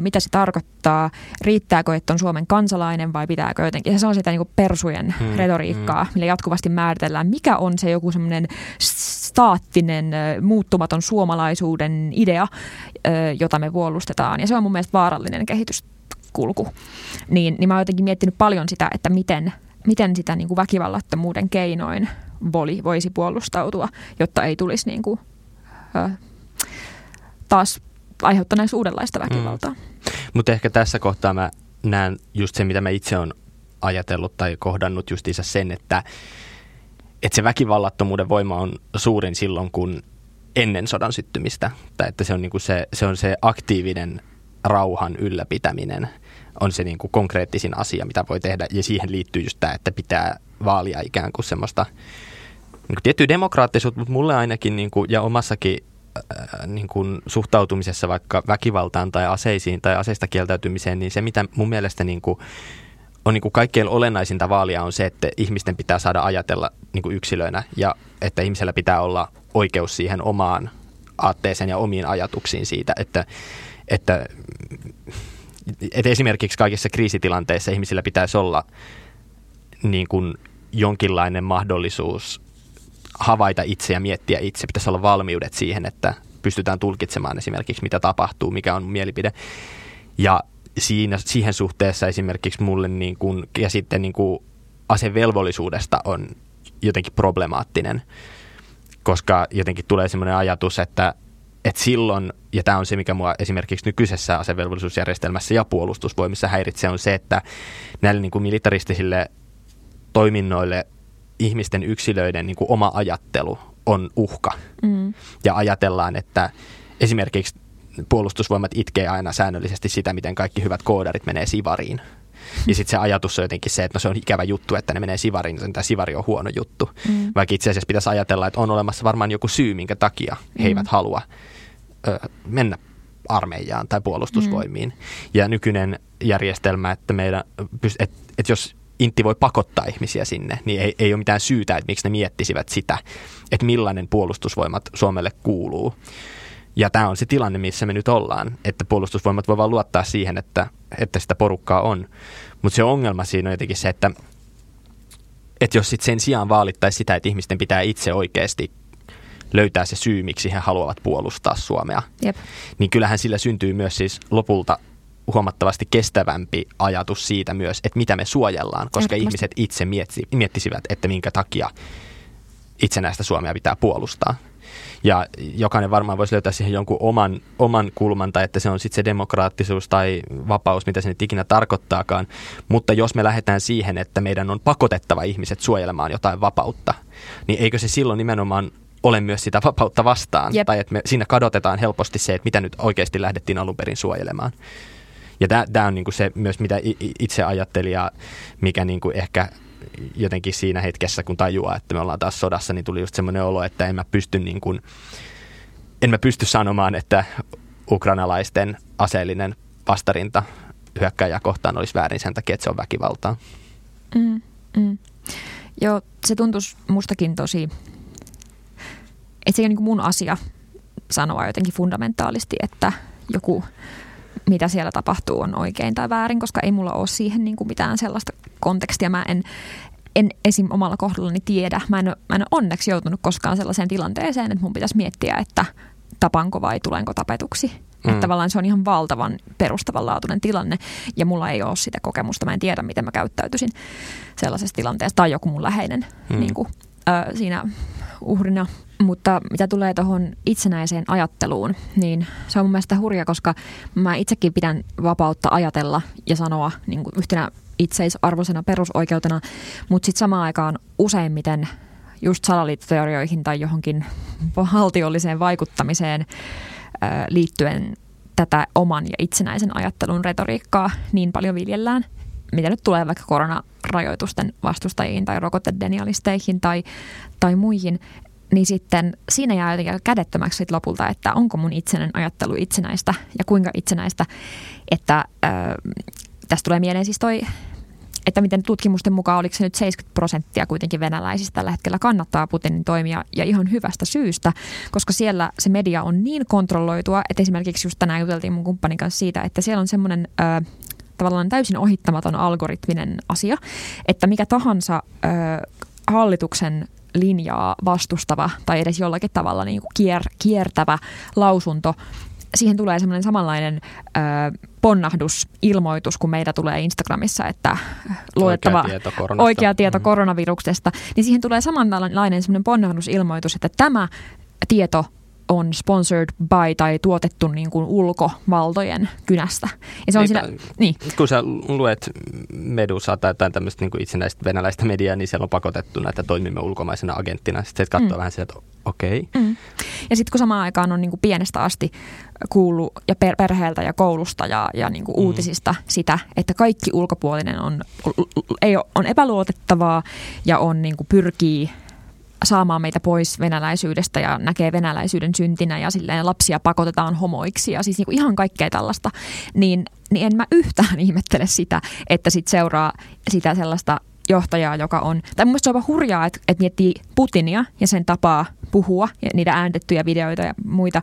mitä se tarkoittaa, riittääkö, että on Suomen kansalainen vai pitääkö jotenkin. Se on sitä niin persujen hmm, retoriikkaa, hmm. millä jatkuvasti määritellään, mikä on se joku semmoinen staattinen, muuttumaton suomalaisuuden idea, jota me puolustetaan. Ja se on mun mielestä vaarallinen kehitys kulku. Niin, niin mä oon jotenkin miettinyt paljon sitä, että miten, miten sitä niin kuin väkivallattomuuden keinoin voli voisi puolustautua, jotta ei tulisi niin kuin, ö, taas aiheuttaneeksi uudenlaista mm. väkivaltaa. Mm. Mutta ehkä tässä kohtaa mä näen just se, mitä mä itse on ajatellut tai kohdannut justiinsa sen, että, että se väkivallattomuuden voima on suurin silloin, kun ennen sodan syttymistä. Tai että se on, niin kuin se, se, on se aktiivinen rauhan ylläpitäminen on se niin kuin konkreettisin asia, mitä voi tehdä. Ja siihen liittyy just tämä, että pitää vaalia ikään kuin semmoista niin kuin tiettyä demokraattisuutta, mutta mulle ainakin niin kuin, ja omassakin äh, niin kuin suhtautumisessa vaikka väkivaltaan tai aseisiin tai aseista kieltäytymiseen, niin se mitä mun mielestä niin kuin, on niin kuin kaikkein olennaisinta vaalia on se, että ihmisten pitää saada ajatella niin kuin yksilöinä ja että ihmisellä pitää olla oikeus siihen omaan aatteeseen ja omiin ajatuksiin siitä, että että, että esimerkiksi kaikissa kriisitilanteissa ihmisillä pitäisi olla niin kuin jonkinlainen mahdollisuus havaita itse ja miettiä itse. Pitäisi olla valmiudet siihen, että pystytään tulkitsemaan esimerkiksi, mitä tapahtuu, mikä on mielipide. Ja siinä, siihen suhteessa esimerkiksi mulle niin kuin, ja sitten niin kuin asevelvollisuudesta on jotenkin problemaattinen, koska jotenkin tulee sellainen ajatus, että, että silloin, ja tämä on se, mikä mua esimerkiksi nykyisessä asevelvollisuusjärjestelmässä ja puolustusvoimissa häiritsee, on se, että näille niin kuin militaristisille toiminnoille ihmisten yksilöiden niin kuin oma ajattelu on uhka. Mm. Ja ajatellaan, että esimerkiksi puolustusvoimat itkee aina säännöllisesti sitä, miten kaikki hyvät koodarit menee sivariin. Ja sitten se ajatus on jotenkin se, että no se on ikävä juttu, että ne menee sivariin, niin tämä sivari on huono juttu. Mm. Vaikka itse asiassa pitäisi ajatella, että on olemassa varmaan joku syy, minkä takia he eivät mm. halua ö, mennä armeijaan tai puolustusvoimiin. Mm. Ja nykyinen järjestelmä, että, meidän, että, että jos Intti voi pakottaa ihmisiä sinne, niin ei, ei ole mitään syytä, että miksi ne miettisivät sitä, että millainen puolustusvoimat Suomelle kuuluu. Ja tämä on se tilanne, missä me nyt ollaan, että puolustusvoimat voi vaan luottaa siihen, että, että sitä porukkaa on. Mutta se ongelma siinä on jotenkin se, että, että jos sit sen sijaan vaalittaisi sitä, että ihmisten pitää itse oikeasti löytää se syy, miksi he haluavat puolustaa Suomea, Jep. niin kyllähän sillä syntyy myös siis lopulta huomattavasti kestävämpi ajatus siitä myös, että mitä me suojellaan, koska ihmiset itse mietsi, miettisivät, että minkä takia itsenäistä Suomea pitää puolustaa. Ja jokainen varmaan voisi löytää siihen jonkun oman, oman kulman, tai että se on sitten se demokraattisuus tai vapaus, mitä se nyt ikinä tarkoittaakaan. Mutta jos me lähdetään siihen, että meidän on pakotettava ihmiset suojelemaan jotain vapautta, niin eikö se silloin nimenomaan ole myös sitä vapautta vastaan? Jep. Tai että me siinä kadotetaan helposti se, että mitä nyt oikeasti lähdettiin alun perin suojelemaan. Ja tämä on niinku se myös, mitä itse ajattelin ja mikä niinku ehkä jotenkin siinä hetkessä, kun tajuaa, että me ollaan taas sodassa, niin tuli just semmoinen olo, että en mä pysty, niin kuin, en mä pysty sanomaan, että ukrainalaisten aseellinen vastarinta hyökkäjä kohtaan olisi väärin sen takia, että se on väkivaltaa. Mm, mm. Joo, se tuntuisi mustakin tosi, että se ei ole niin mun asia sanoa jotenkin fundamentaalisti, että joku mitä siellä tapahtuu on oikein tai väärin, koska ei mulla ole siihen niin kuin mitään sellaista kontekstia. Mä en, en esim. omalla kohdallani tiedä. Mä en, ole, mä en ole onneksi joutunut koskaan sellaiseen tilanteeseen, että mun pitäisi miettiä, että tapanko vai tulenko tapetuksi. Mm. Että tavallaan se on ihan valtavan perustavanlaatuinen tilanne ja mulla ei ole sitä kokemusta. Mä en tiedä, miten mä käyttäytyisin sellaisessa tilanteessa tai joku mun läheinen mm. niin kuin, ö, siinä uhrina mutta mitä tulee tuohon itsenäiseen ajatteluun, niin se on mun mielestä hurja, koska mä itsekin pidän vapautta ajatella ja sanoa niin kuin yhtenä itseisarvoisena perusoikeutena, mutta sitten samaan aikaan useimmiten just salaliittoteorioihin tai johonkin valtiolliseen vaikuttamiseen liittyen tätä oman ja itsenäisen ajattelun retoriikkaa niin paljon viljellään, mitä nyt tulee vaikka koronarajoitusten vastustajiin tai rokotedenialisteihin tai, tai muihin, niin sitten siinä jää jotenkin kädettömäksi lopulta, että onko mun itsenäinen ajattelu itsenäistä ja kuinka itsenäistä, että äh, tästä tulee mieleen siis toi että miten tutkimusten mukaan oliko se nyt 70 prosenttia kuitenkin venäläisistä tällä hetkellä kannattaa Putinin toimia ja ihan hyvästä syystä, koska siellä se media on niin kontrolloitua, että esimerkiksi just tänään juteltiin mun kumppanin kanssa siitä, että siellä on semmoinen tavallaan täysin ohittamaton algoritminen asia, että mikä tahansa äh, hallituksen linjaa vastustava tai edes jollakin tavalla niin kuin kier, kiertävä lausunto, siihen tulee semmoinen samanlainen ö, ponnahdusilmoitus, kun meitä tulee Instagramissa, että luotettava oikea tieto, oikea tieto mm. koronaviruksesta, niin siihen tulee samanlainen semmoinen ponnahdusilmoitus, että tämä tieto on sponsored by tai tuotettu niin kuin ulkovaltojen kynästä. Ja se on siinä, niin. Kun sä luet Medusaa tai jotain tämmöistä niin itsenäistä venäläistä mediaa, niin siellä on pakotettu että toimimme ulkomaisena agenttina. Sitten se katsoo mm. vähän sieltä, että okei. Okay. Mm. Ja sitten kun samaan aikaan on niin kuin pienestä asti kuullut ja per- perheeltä ja koulusta ja, ja niin kuin mm. uutisista sitä, että kaikki ulkopuolinen on, ei, on epäluotettavaa ja on niin kuin pyrkii saamaan meitä pois venäläisyydestä ja näkee venäläisyyden syntinä ja silleen lapsia pakotetaan homoiksi ja siis niin kuin ihan kaikkea tällaista, niin, niin en mä yhtään [LAUGHS] ihmettele sitä, että sit seuraa sitä sellaista johtajaa, joka on, tai mun se on hurjaa, että, että miettii Putinia ja sen tapaa puhua ja niitä ääntettyjä videoita ja muita,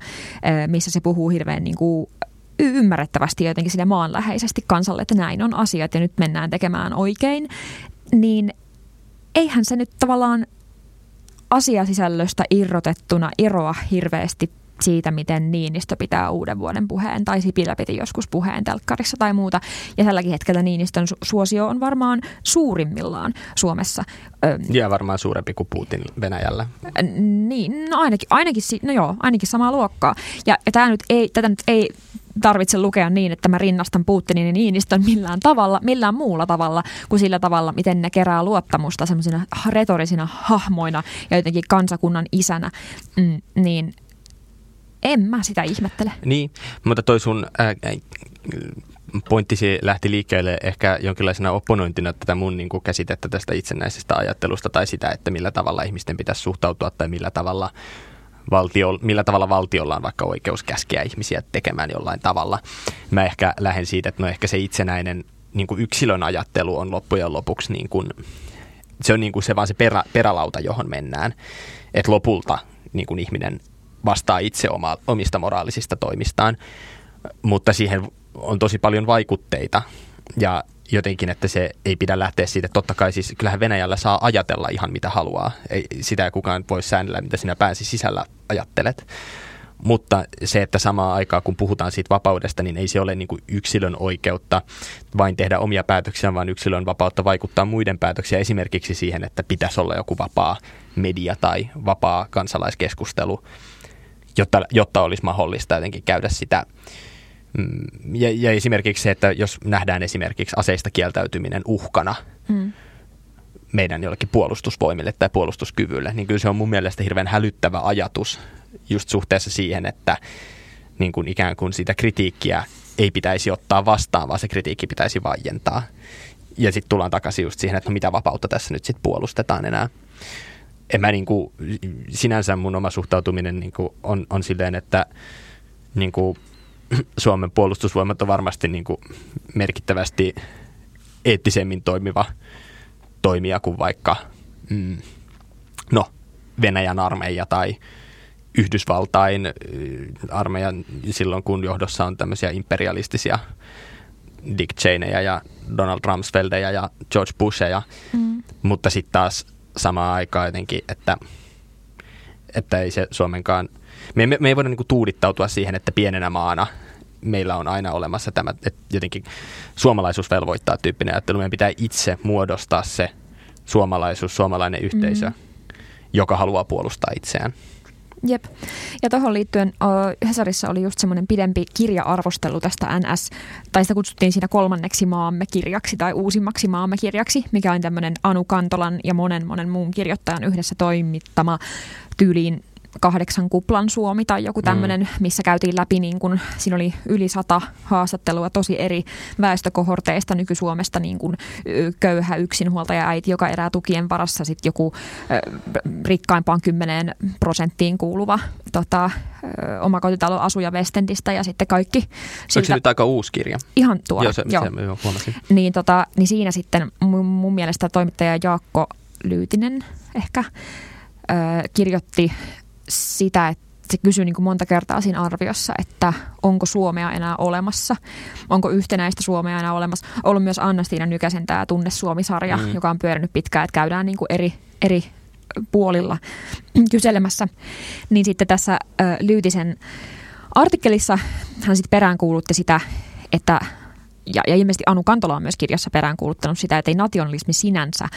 missä se puhuu hirveän niin kuin ymmärrettävästi jotenkin sille maanläheisesti kansalle, että näin on asiat ja nyt mennään tekemään oikein, niin eihän se nyt tavallaan asiasisällöstä irrotettuna eroa hirveästi siitä, miten Niinistö pitää uuden vuoden puheen tai Sipilä piti joskus puheen telkkarissa tai muuta. Ja tälläkin hetkellä Niinistön suosio on varmaan suurimmillaan Suomessa. Ja varmaan suurempi kuin Putin Venäjällä. Niin, no ainakin, ainakin, no joo, ainakin samaa luokkaa. Ja, ja tämä nyt ei, tätä nyt ei tarvitse lukea niin, että mä rinnastan Putinin ja Niinistön millään tavalla, millään muulla tavalla kuin sillä tavalla, miten ne kerää luottamusta semmoisina retorisina hahmoina ja jotenkin kansakunnan isänä, mm, niin en mä sitä ihmettele. Niin, mutta toi sun ää, pointtisi lähti liikkeelle ehkä jonkinlaisena opponointina tätä mun niin kuin, käsitettä tästä itsenäisestä ajattelusta tai sitä, että millä tavalla ihmisten pitäisi suhtautua tai millä tavalla valtio, millä tavalla valtiolla on vaikka oikeus käskeä ihmisiä tekemään jollain tavalla. Mä ehkä lähden siitä, että no ehkä se itsenäinen niin kuin yksilön ajattelu on loppujen lopuksi niin kuin, se on niin kuin se vaan se perä, perälauta, johon mennään. Että lopulta niin kuin ihminen vastaa itse oma, omista moraalisista toimistaan, mutta siihen on tosi paljon vaikutteita ja jotenkin, että se ei pidä lähteä siitä. Totta kai siis kyllähän Venäjällä saa ajatella ihan mitä haluaa. Ei, sitä ei kukaan voi säännellä, mitä sinä pääsi sisällä ajattelet. Mutta se, että samaan aikaan kun puhutaan siitä vapaudesta, niin ei se ole niin kuin yksilön oikeutta vain tehdä omia päätöksiä, vaan yksilön vapautta vaikuttaa muiden päätöksiä. Esimerkiksi siihen, että pitäisi olla joku vapaa media tai vapaa kansalaiskeskustelu jotta, jotta olisi mahdollista jotenkin käydä sitä. Mm, ja, ja esimerkiksi se, että jos nähdään esimerkiksi aseista kieltäytyminen uhkana mm. meidän jollekin puolustusvoimille tai puolustuskyvylle, niin kyllä se on mun mielestä hirveän hälyttävä ajatus just suhteessa siihen, että niin kuin ikään kuin sitä kritiikkiä ei pitäisi ottaa vastaan, vaan se kritiikki pitäisi vaientaa. Ja sitten tullaan takaisin just siihen, että no mitä vapautta tässä nyt sitten puolustetaan enää en mä niin kuin, sinänsä mun oma suhtautuminen niin kuin on, on silleen, että niin kuin, [CLEARS THROAT] Suomen puolustusvoimat on varmasti niin kuin merkittävästi eettisemmin toimiva toimija kuin vaikka mm, no, Venäjän armeija tai Yhdysvaltain äh, armeijan silloin, kun johdossa on tämmöisiä imperialistisia Dick Cheneyja ja Donald Rumsfeldeja ja George Busheja. Mm. Mutta sitten taas samaan aikaan jotenkin, että, että ei se Suomenkaan, me, me, me ei voida niin kuin tuudittautua siihen, että pienenä maana meillä on aina olemassa tämä, että jotenkin suomalaisuus velvoittaa tyyppinen ajattelu. Meidän pitää itse muodostaa se suomalaisuus, suomalainen yhteisö, mm-hmm. joka haluaa puolustaa itseään. Jep. Ja tuohon liittyen Hesarissa oli just semmoinen pidempi kirja-arvostelu tästä NS, tai sitä kutsuttiin siinä kolmanneksi maamme kirjaksi tai uusimmaksi maamme kirjaksi, mikä on tämmöinen Anu Kantolan ja monen monen muun kirjoittajan yhdessä toimittama tyyliin kahdeksan kuplan Suomi tai joku tämmöinen, mm. missä käytiin läpi, niin kun, siinä oli yli sata haastattelua tosi eri väestökohorteista nyky-Suomesta, niin kun, köyhä yksinhuoltaja äiti, joka erää tukien varassa, sitten joku ö, rikkaimpaan kymmeneen prosenttiin kuuluva tota, ö, omakotitalon asuja Westendistä ja sitten kaikki. Siltä, Onko se nyt aika uusi kirja? Ihan tuo. Joo, se, joo. Se, joo huomasin. Niin, tota, niin siinä sitten mun, mun mielestä toimittaja Jaakko Lyytinen ehkä ö, kirjoitti sitä, että se kysyy niin kuin monta kertaa siinä arviossa, että onko Suomea enää olemassa, onko yhtenäistä Suomea enää olemassa. Ollut myös Anna-Stiina Nykäsen tämä Tunne Suomi-sarja, mm. joka on pyörinyt pitkään, että käydään niin kuin eri, eri puolilla kyselemässä. Niin sitten tässä äh, Lyytisen artikkelissa hän sitten peräänkuulutti sitä, että ja, ja ilmeisesti Anu Kantola on myös kirjassa peräänkuuluttanut sitä, että ei nationalismi sinänsä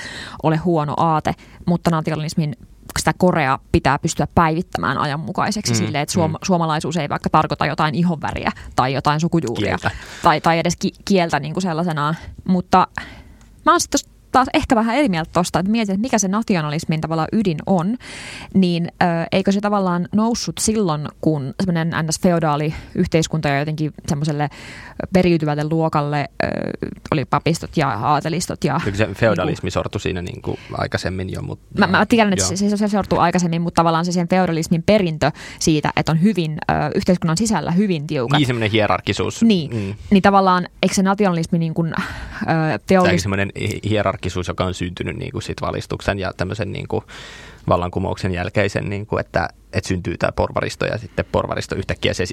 ole huono aate, mutta nationalismin sitä Korea pitää pystyä päivittämään ajanmukaiseksi mm, silleen, että suom- mm. suomalaisuus ei vaikka tarkoita jotain ihonväriä tai jotain sukujuuria tai, tai edes ki- kieltä niin kuin sellaisenaan. Mutta mä oon sitten taas ehkä vähän eri mieltä tuosta, että mietin, että mikä se nationalismin tavallaan ydin on, niin ö, eikö se tavallaan noussut silloin, kun semmoinen ns-feodaali yhteiskunta ja jotenkin semmoiselle periytyvälle luokalle ö, oli papistot ja aatelistot. Ja, Kyllä se feodalismi niin sortui siinä niin kuin aikaisemmin jo. Mutta, mä, mä tiedän, että se, se, se sortui aikaisemmin, mutta tavallaan se sen feodalismin perintö siitä, että on hyvin ö, yhteiskunnan sisällä hyvin tiukat. Niin semmoinen hierarkisuus. Niin, mm. niin tavallaan eikö se nationalismi niin kuin, ö, teollis... semmoinen hierarkisuus, joka on syntynyt niin kuin sit valistuksen ja tämmöisen niin kuin vallankumouksen jälkeisen, niin kuin, että, että syntyy tämä porvaristo ja sitten porvaristo yhtäkkiä se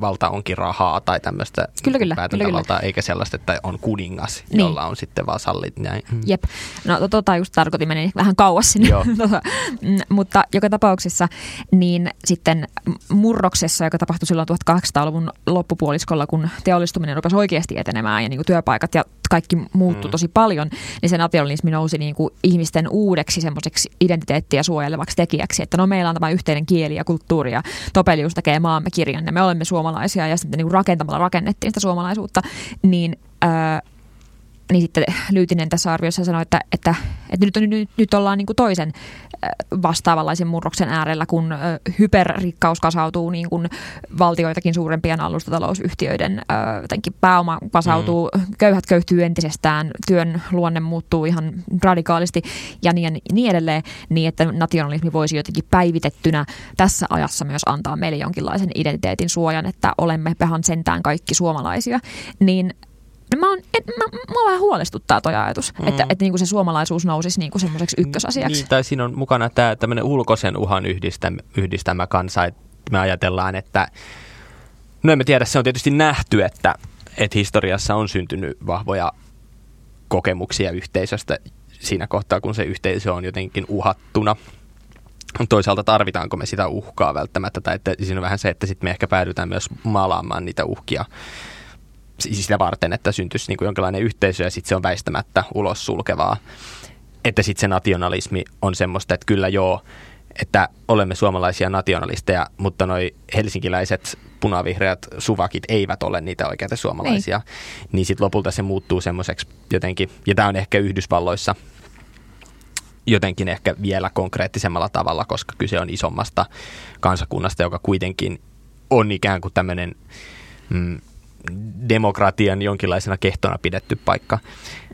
valta onkin rahaa tai tämmöistä kyllä, kyllä, päätäntävaltaa, kyllä, kyllä. eikä sellaista, että on kuningas, niin. jolla on sitten vaan sallit näin. Mm. Jep, no tota just tarkoitin, meni vähän kauas sinne, [LAUGHS] tota, mm, mutta joka tapauksessa niin sitten murroksessa, joka tapahtui silloin 1800-luvun loppupuoliskolla, kun teollistuminen rupesi oikeasti etenemään ja niin kuin työpaikat ja kaikki muuttui mm. tosi paljon, niin se nationalismi nousi niin kuin ihmisten uudeksi semmoiseksi identiteettiä suojelevaksi tekijäksi, että no meillä on tämä yhteinen kieli ja kulttuuri ja Topelius tekee maamme kirjan ja me olemme suomalaisia ja sitten niin rakentamalla rakennettiin sitä suomalaisuutta, niin ää, niin sitten Lyytinen tässä arviossa sanoi, että, että, että nyt, nyt, nyt ollaan niin kuin toisen vastaavanlaisen murroksen äärellä, kun hyperrikkaus kasautuu niin kuin valtioitakin suurempien alustatalousyhtiöiden jotenkin pääoma kasautuu, mm. köyhät köyhtyy entisestään, työn luonne muuttuu ihan radikaalisti ja niin, niin edelleen, niin että nationalismi voisi jotenkin päivitettynä tässä ajassa myös antaa meille jonkinlaisen identiteetin suojan, että olemme pehan sentään kaikki suomalaisia, niin mä, on, et, mä, mä vähän huolestuttaa toi ajatus, mm. että, että niinku se suomalaisuus nousisi niinku semmoiseksi ykkösasiaksi. Niin, tai siinä on mukana tämä tämmöinen ulkoisen uhan yhdistämä, yhdistämä kansa, että me ajatellaan, että no emme tiedä, se on tietysti nähty, että, että historiassa on syntynyt vahvoja kokemuksia yhteisöstä siinä kohtaa, kun se yhteisö on jotenkin uhattuna. Toisaalta tarvitaanko me sitä uhkaa välttämättä, tai että siinä on vähän se, että sitten me ehkä päädytään myös maalaamaan niitä uhkia sitä varten, että syntyisi niin kuin jonkinlainen yhteisö ja sitten se on väistämättä ulos sulkevaa. Että sitten se nationalismi on semmoista, että kyllä joo, että olemme suomalaisia nationalisteja, mutta noi helsinkiläiset punavihreät suvakit eivät ole niitä oikeita suomalaisia. Niin, niin sitten lopulta se muuttuu semmoiseksi jotenkin, ja tämä on ehkä Yhdysvalloissa jotenkin ehkä vielä konkreettisemmalla tavalla, koska kyse on isommasta kansakunnasta, joka kuitenkin on ikään kuin tämmöinen mm, demokratian jonkinlaisena kehtona pidetty paikka,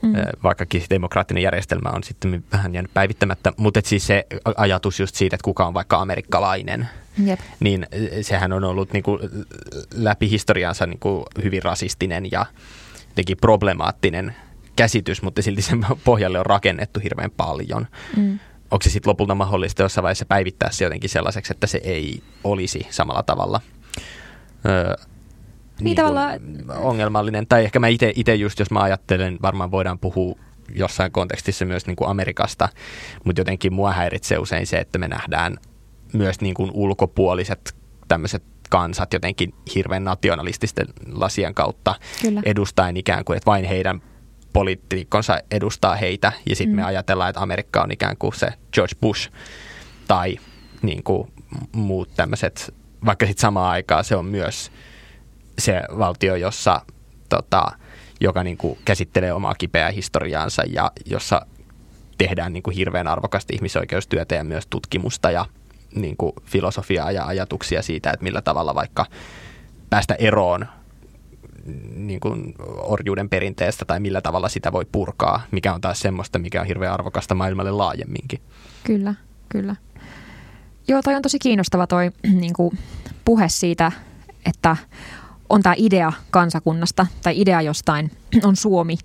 mm. vaikkakin demokraattinen järjestelmä on sitten vähän jäänyt päivittämättä. Mutta siis se ajatus just siitä, että kuka on vaikka amerikkalainen, Jep. niin sehän on ollut niin kuin läpi historiansa niin kuin hyvin rasistinen ja jotenkin problemaattinen käsitys, mutta silti sen [LAUGHS] pohjalle on rakennettu hirveän paljon. Mm. Onko se sitten lopulta mahdollista jossain vaiheessa päivittää se jotenkin sellaiseksi, että se ei olisi samalla tavalla öö, niin tavallaan... ongelmallinen. Tai ehkä mä itse just, jos mä ajattelen, varmaan voidaan puhua jossain kontekstissa myös niin kuin Amerikasta, mutta jotenkin mua häiritsee usein se, että me nähdään myös niin kuin ulkopuoliset tämmöiset kansat jotenkin hirveän nationalististen lasien kautta Kyllä. edustaen ikään kuin, että vain heidän politiikkonsa edustaa heitä ja sitten mm. me ajatellaan, että Amerikka on ikään kuin se George Bush tai niin kuin muut tämmöiset, vaikka sitten samaan aikaan se on myös se valtio, jossa, tota, joka niin kuin käsittelee omaa kipeää historiaansa ja jossa tehdään niin kuin hirveän arvokasta ihmisoikeustyötä ja myös tutkimusta ja niin kuin filosofiaa ja ajatuksia siitä, että millä tavalla vaikka päästä eroon niin kuin orjuuden perinteestä tai millä tavalla sitä voi purkaa, mikä on taas semmoista, mikä on hirveän arvokasta maailmalle laajemminkin. Kyllä, kyllä. Joo, toi on tosi kiinnostava toi [CLEARS THROAT] niin kuin puhe siitä, että on tämä idea kansakunnasta tai idea jostain, [CLEARS THROAT] on Suomi,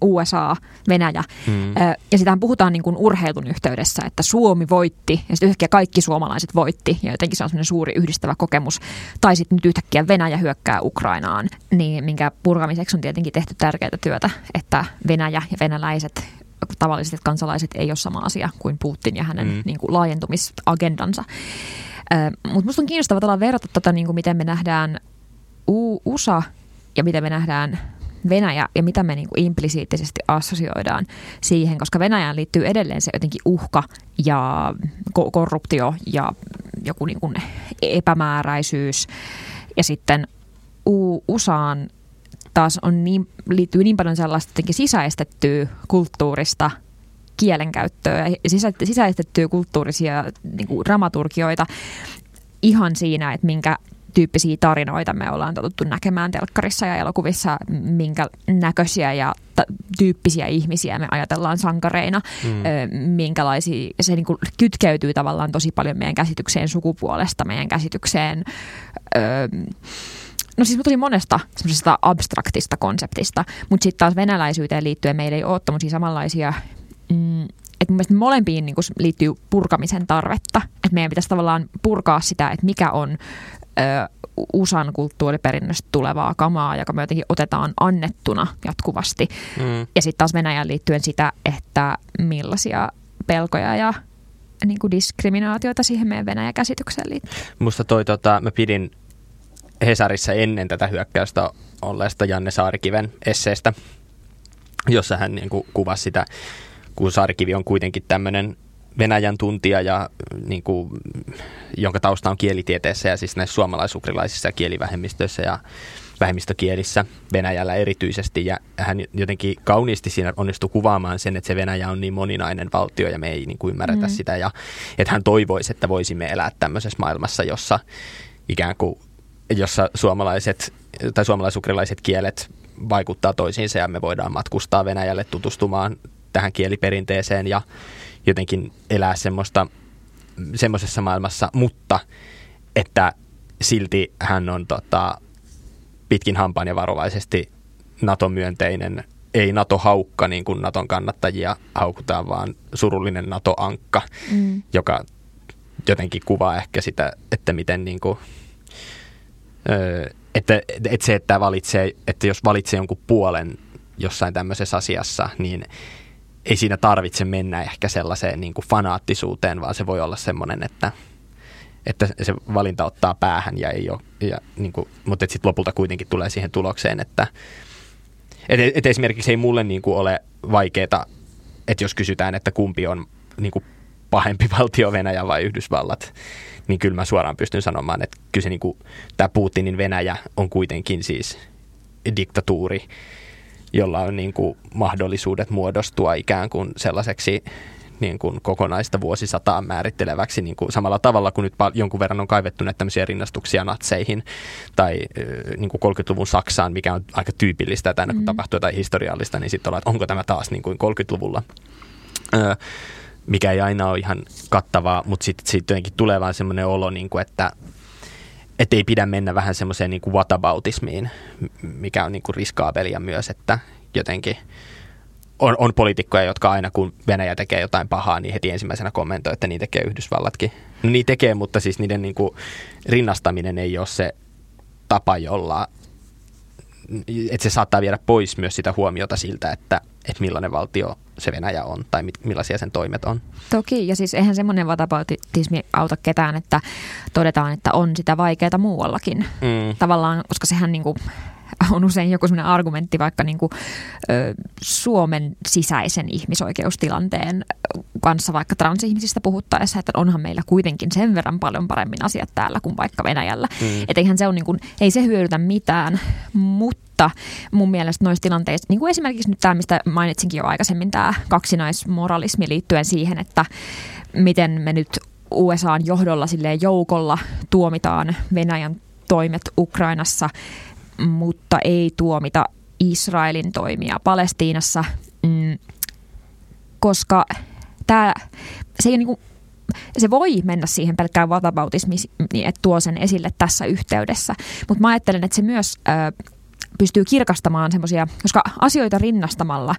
USA, Venäjä. Hmm. Ja sitähän puhutaan niin kuin urheilun yhteydessä, että Suomi voitti ja sitten yhtäkkiä kaikki suomalaiset voitti ja jotenkin se on semmoinen suuri yhdistävä kokemus. Tai sitten nyt yhtäkkiä Venäjä hyökkää Ukrainaan, niin minkä purkamiseksi on tietenkin tehty tärkeää työtä, että Venäjä ja venäläiset tavalliset kansalaiset ei ole sama asia kuin Putin ja hänen hmm. niin kuin laajentumisagendansa. Mutta minusta on kiinnostavaa verrata tätä, niin kuin miten me nähdään USA ja mitä me nähdään Venäjä ja mitä me niin kuin implisiittisesti assosioidaan siihen, koska Venäjään liittyy edelleen se jotenkin uhka ja korruptio ja joku niin kuin epämääräisyys. Ja sitten USAan taas on niin, liittyy niin paljon sellaista jotenkin sisäistettyä kulttuurista kielenkäyttöä ja sisäistettyä kulttuurisia niin kuin dramaturgioita ihan siinä, että minkä tyyppisiä tarinoita me ollaan totuttu näkemään telkkarissa ja elokuvissa, minkä näköisiä ja t- tyyppisiä ihmisiä me ajatellaan sankareina, mm. ö, minkälaisia, se niin kuin kytkeytyy tavallaan tosi paljon meidän käsitykseen sukupuolesta, meidän käsitykseen, ö, no siis tosi monesta semmoisesta abstraktista konseptista, mutta sitten taas venäläisyyteen liittyen meillä ei ole tämmöisiä samanlaisia, mm, että mun mielestä molempiin niin liittyy purkamisen tarvetta. Että meidän pitäisi tavallaan purkaa sitä, että mikä on USAn kulttuuriperinnöstä tulevaa kamaa, joka me jotenkin otetaan annettuna jatkuvasti. Mm. Ja sitten taas Venäjän liittyen sitä, että millaisia pelkoja ja niin kuin diskriminaatioita siihen meidän Venäjä-käsitykseen liittyy. Musta toi, tota, mä pidin Hesarissa ennen tätä hyökkäystä olleesta Janne Saarikiven esseestä, jossa hän niin kuin kuvasi sitä, kun Saarikivi on kuitenkin tämmöinen Venäjän tuntija, ja, niin kuin, jonka tausta on kielitieteessä ja siis näissä suomalaisukrilaisissa kielivähemmistöissä ja vähemmistökielissä Venäjällä erityisesti. Ja hän jotenkin kauniisti siinä onnistui kuvaamaan sen, että se Venäjä on niin moninainen valtio ja me ei niin kuin ymmärretä mm. sitä. Ja että hän toivoisi, että voisimme elää tämmöisessä maailmassa, jossa ikään kuin jossa suomalaiset tai suomalaisukrilaiset kielet vaikuttaa toisiinsa ja me voidaan matkustaa Venäjälle tutustumaan tähän kieliperinteeseen ja jotenkin elää semmoista, semmoisessa maailmassa, mutta että silti hän on tota, pitkin hampaan ja varovaisesti NATO-myönteinen, ei NATO-haukka niin kuin NATOn kannattajia haukutaan, vaan surullinen NATO-ankka, mm. joka jotenkin kuvaa ehkä sitä, että miten niin kuin, että, että se, että, valitsee, että jos valitsee jonkun puolen jossain tämmöisessä asiassa, niin ei siinä tarvitse mennä ehkä sellaiseen niin kuin fanaattisuuteen, vaan se voi olla semmoinen, että, että se valinta ottaa päähän ja ei ole, ja, niin kuin, mutta sitten lopulta kuitenkin tulee siihen tulokseen, että et, et esimerkiksi ei mulle niin kuin ole vaikeaa, että jos kysytään, että kumpi on niin kuin pahempi [LAUGHS] valtio Venäjä vai Yhdysvallat, niin kyllä mä suoraan pystyn sanomaan, että kyllä se niin kuin, tämä Putinin Venäjä on kuitenkin siis diktatuuri, jolla on niin kuin mahdollisuudet muodostua ikään kuin sellaiseksi niin kuin kokonaista vuosisataa määritteleväksi niin kuin samalla tavalla kuin nyt jonkun verran on kaivettu näitä tämmöisiä rinnastuksia natseihin tai niin kuin 30-luvun Saksaan, mikä on aika tyypillistä, että aina kun mm. tapahtuu jotain historiallista, niin sitten ollaan, että onko tämä taas niin kuin 30-luvulla. Öö, mikä ei aina ole ihan kattavaa, mutta sitten sit jotenkin tulee vaan semmoinen olo, niin kuin, että et ei pidä mennä vähän semmoiseen niin kuin whataboutismiin, mikä on niin kuin riskaabelia myös, että jotenkin on, on poliitikkoja, jotka aina kun Venäjä tekee jotain pahaa, niin heti ensimmäisenä kommentoi, että niin tekee Yhdysvallatkin. No niin tekee, mutta siis niiden niin kuin rinnastaminen ei ole se tapa, jolla että se saattaa viedä pois myös sitä huomiota siltä, että, että millainen valtio se Venäjä on tai millaisia sen toimet on. Toki, ja siis eihän semmoinen vatapautismi auta ketään, että todetaan, että on sitä vaikeaa muuallakin. Mm. Tavallaan, koska sehän niin kuin [LAUGHS] on usein joku sellainen argumentti vaikka niin kuin, ö, Suomen sisäisen ihmisoikeustilanteen kanssa vaikka transihmisistä puhuttaessa, että onhan meillä kuitenkin sen verran paljon paremmin asiat täällä kuin vaikka Venäjällä. Mm. Että eihän se on niin kuin, ei se hyödytä mitään, mutta mun mielestä noissa tilanteissa, niin kuin esimerkiksi nyt tämä, mistä mainitsinkin jo aikaisemmin, tämä kaksinaismoralismi liittyen siihen, että miten me nyt USAn johdolla silleen joukolla tuomitaan Venäjän toimet Ukrainassa mutta ei tuomita Israelin toimia Palestiinassa, mm, koska tämä, se, ei niinku, se voi mennä siihen pelkkään vatabautismiin, että tuo sen esille tässä yhteydessä. Mutta mä ajattelen, että se myös ö, pystyy kirkastamaan semmoisia, koska asioita rinnastamalla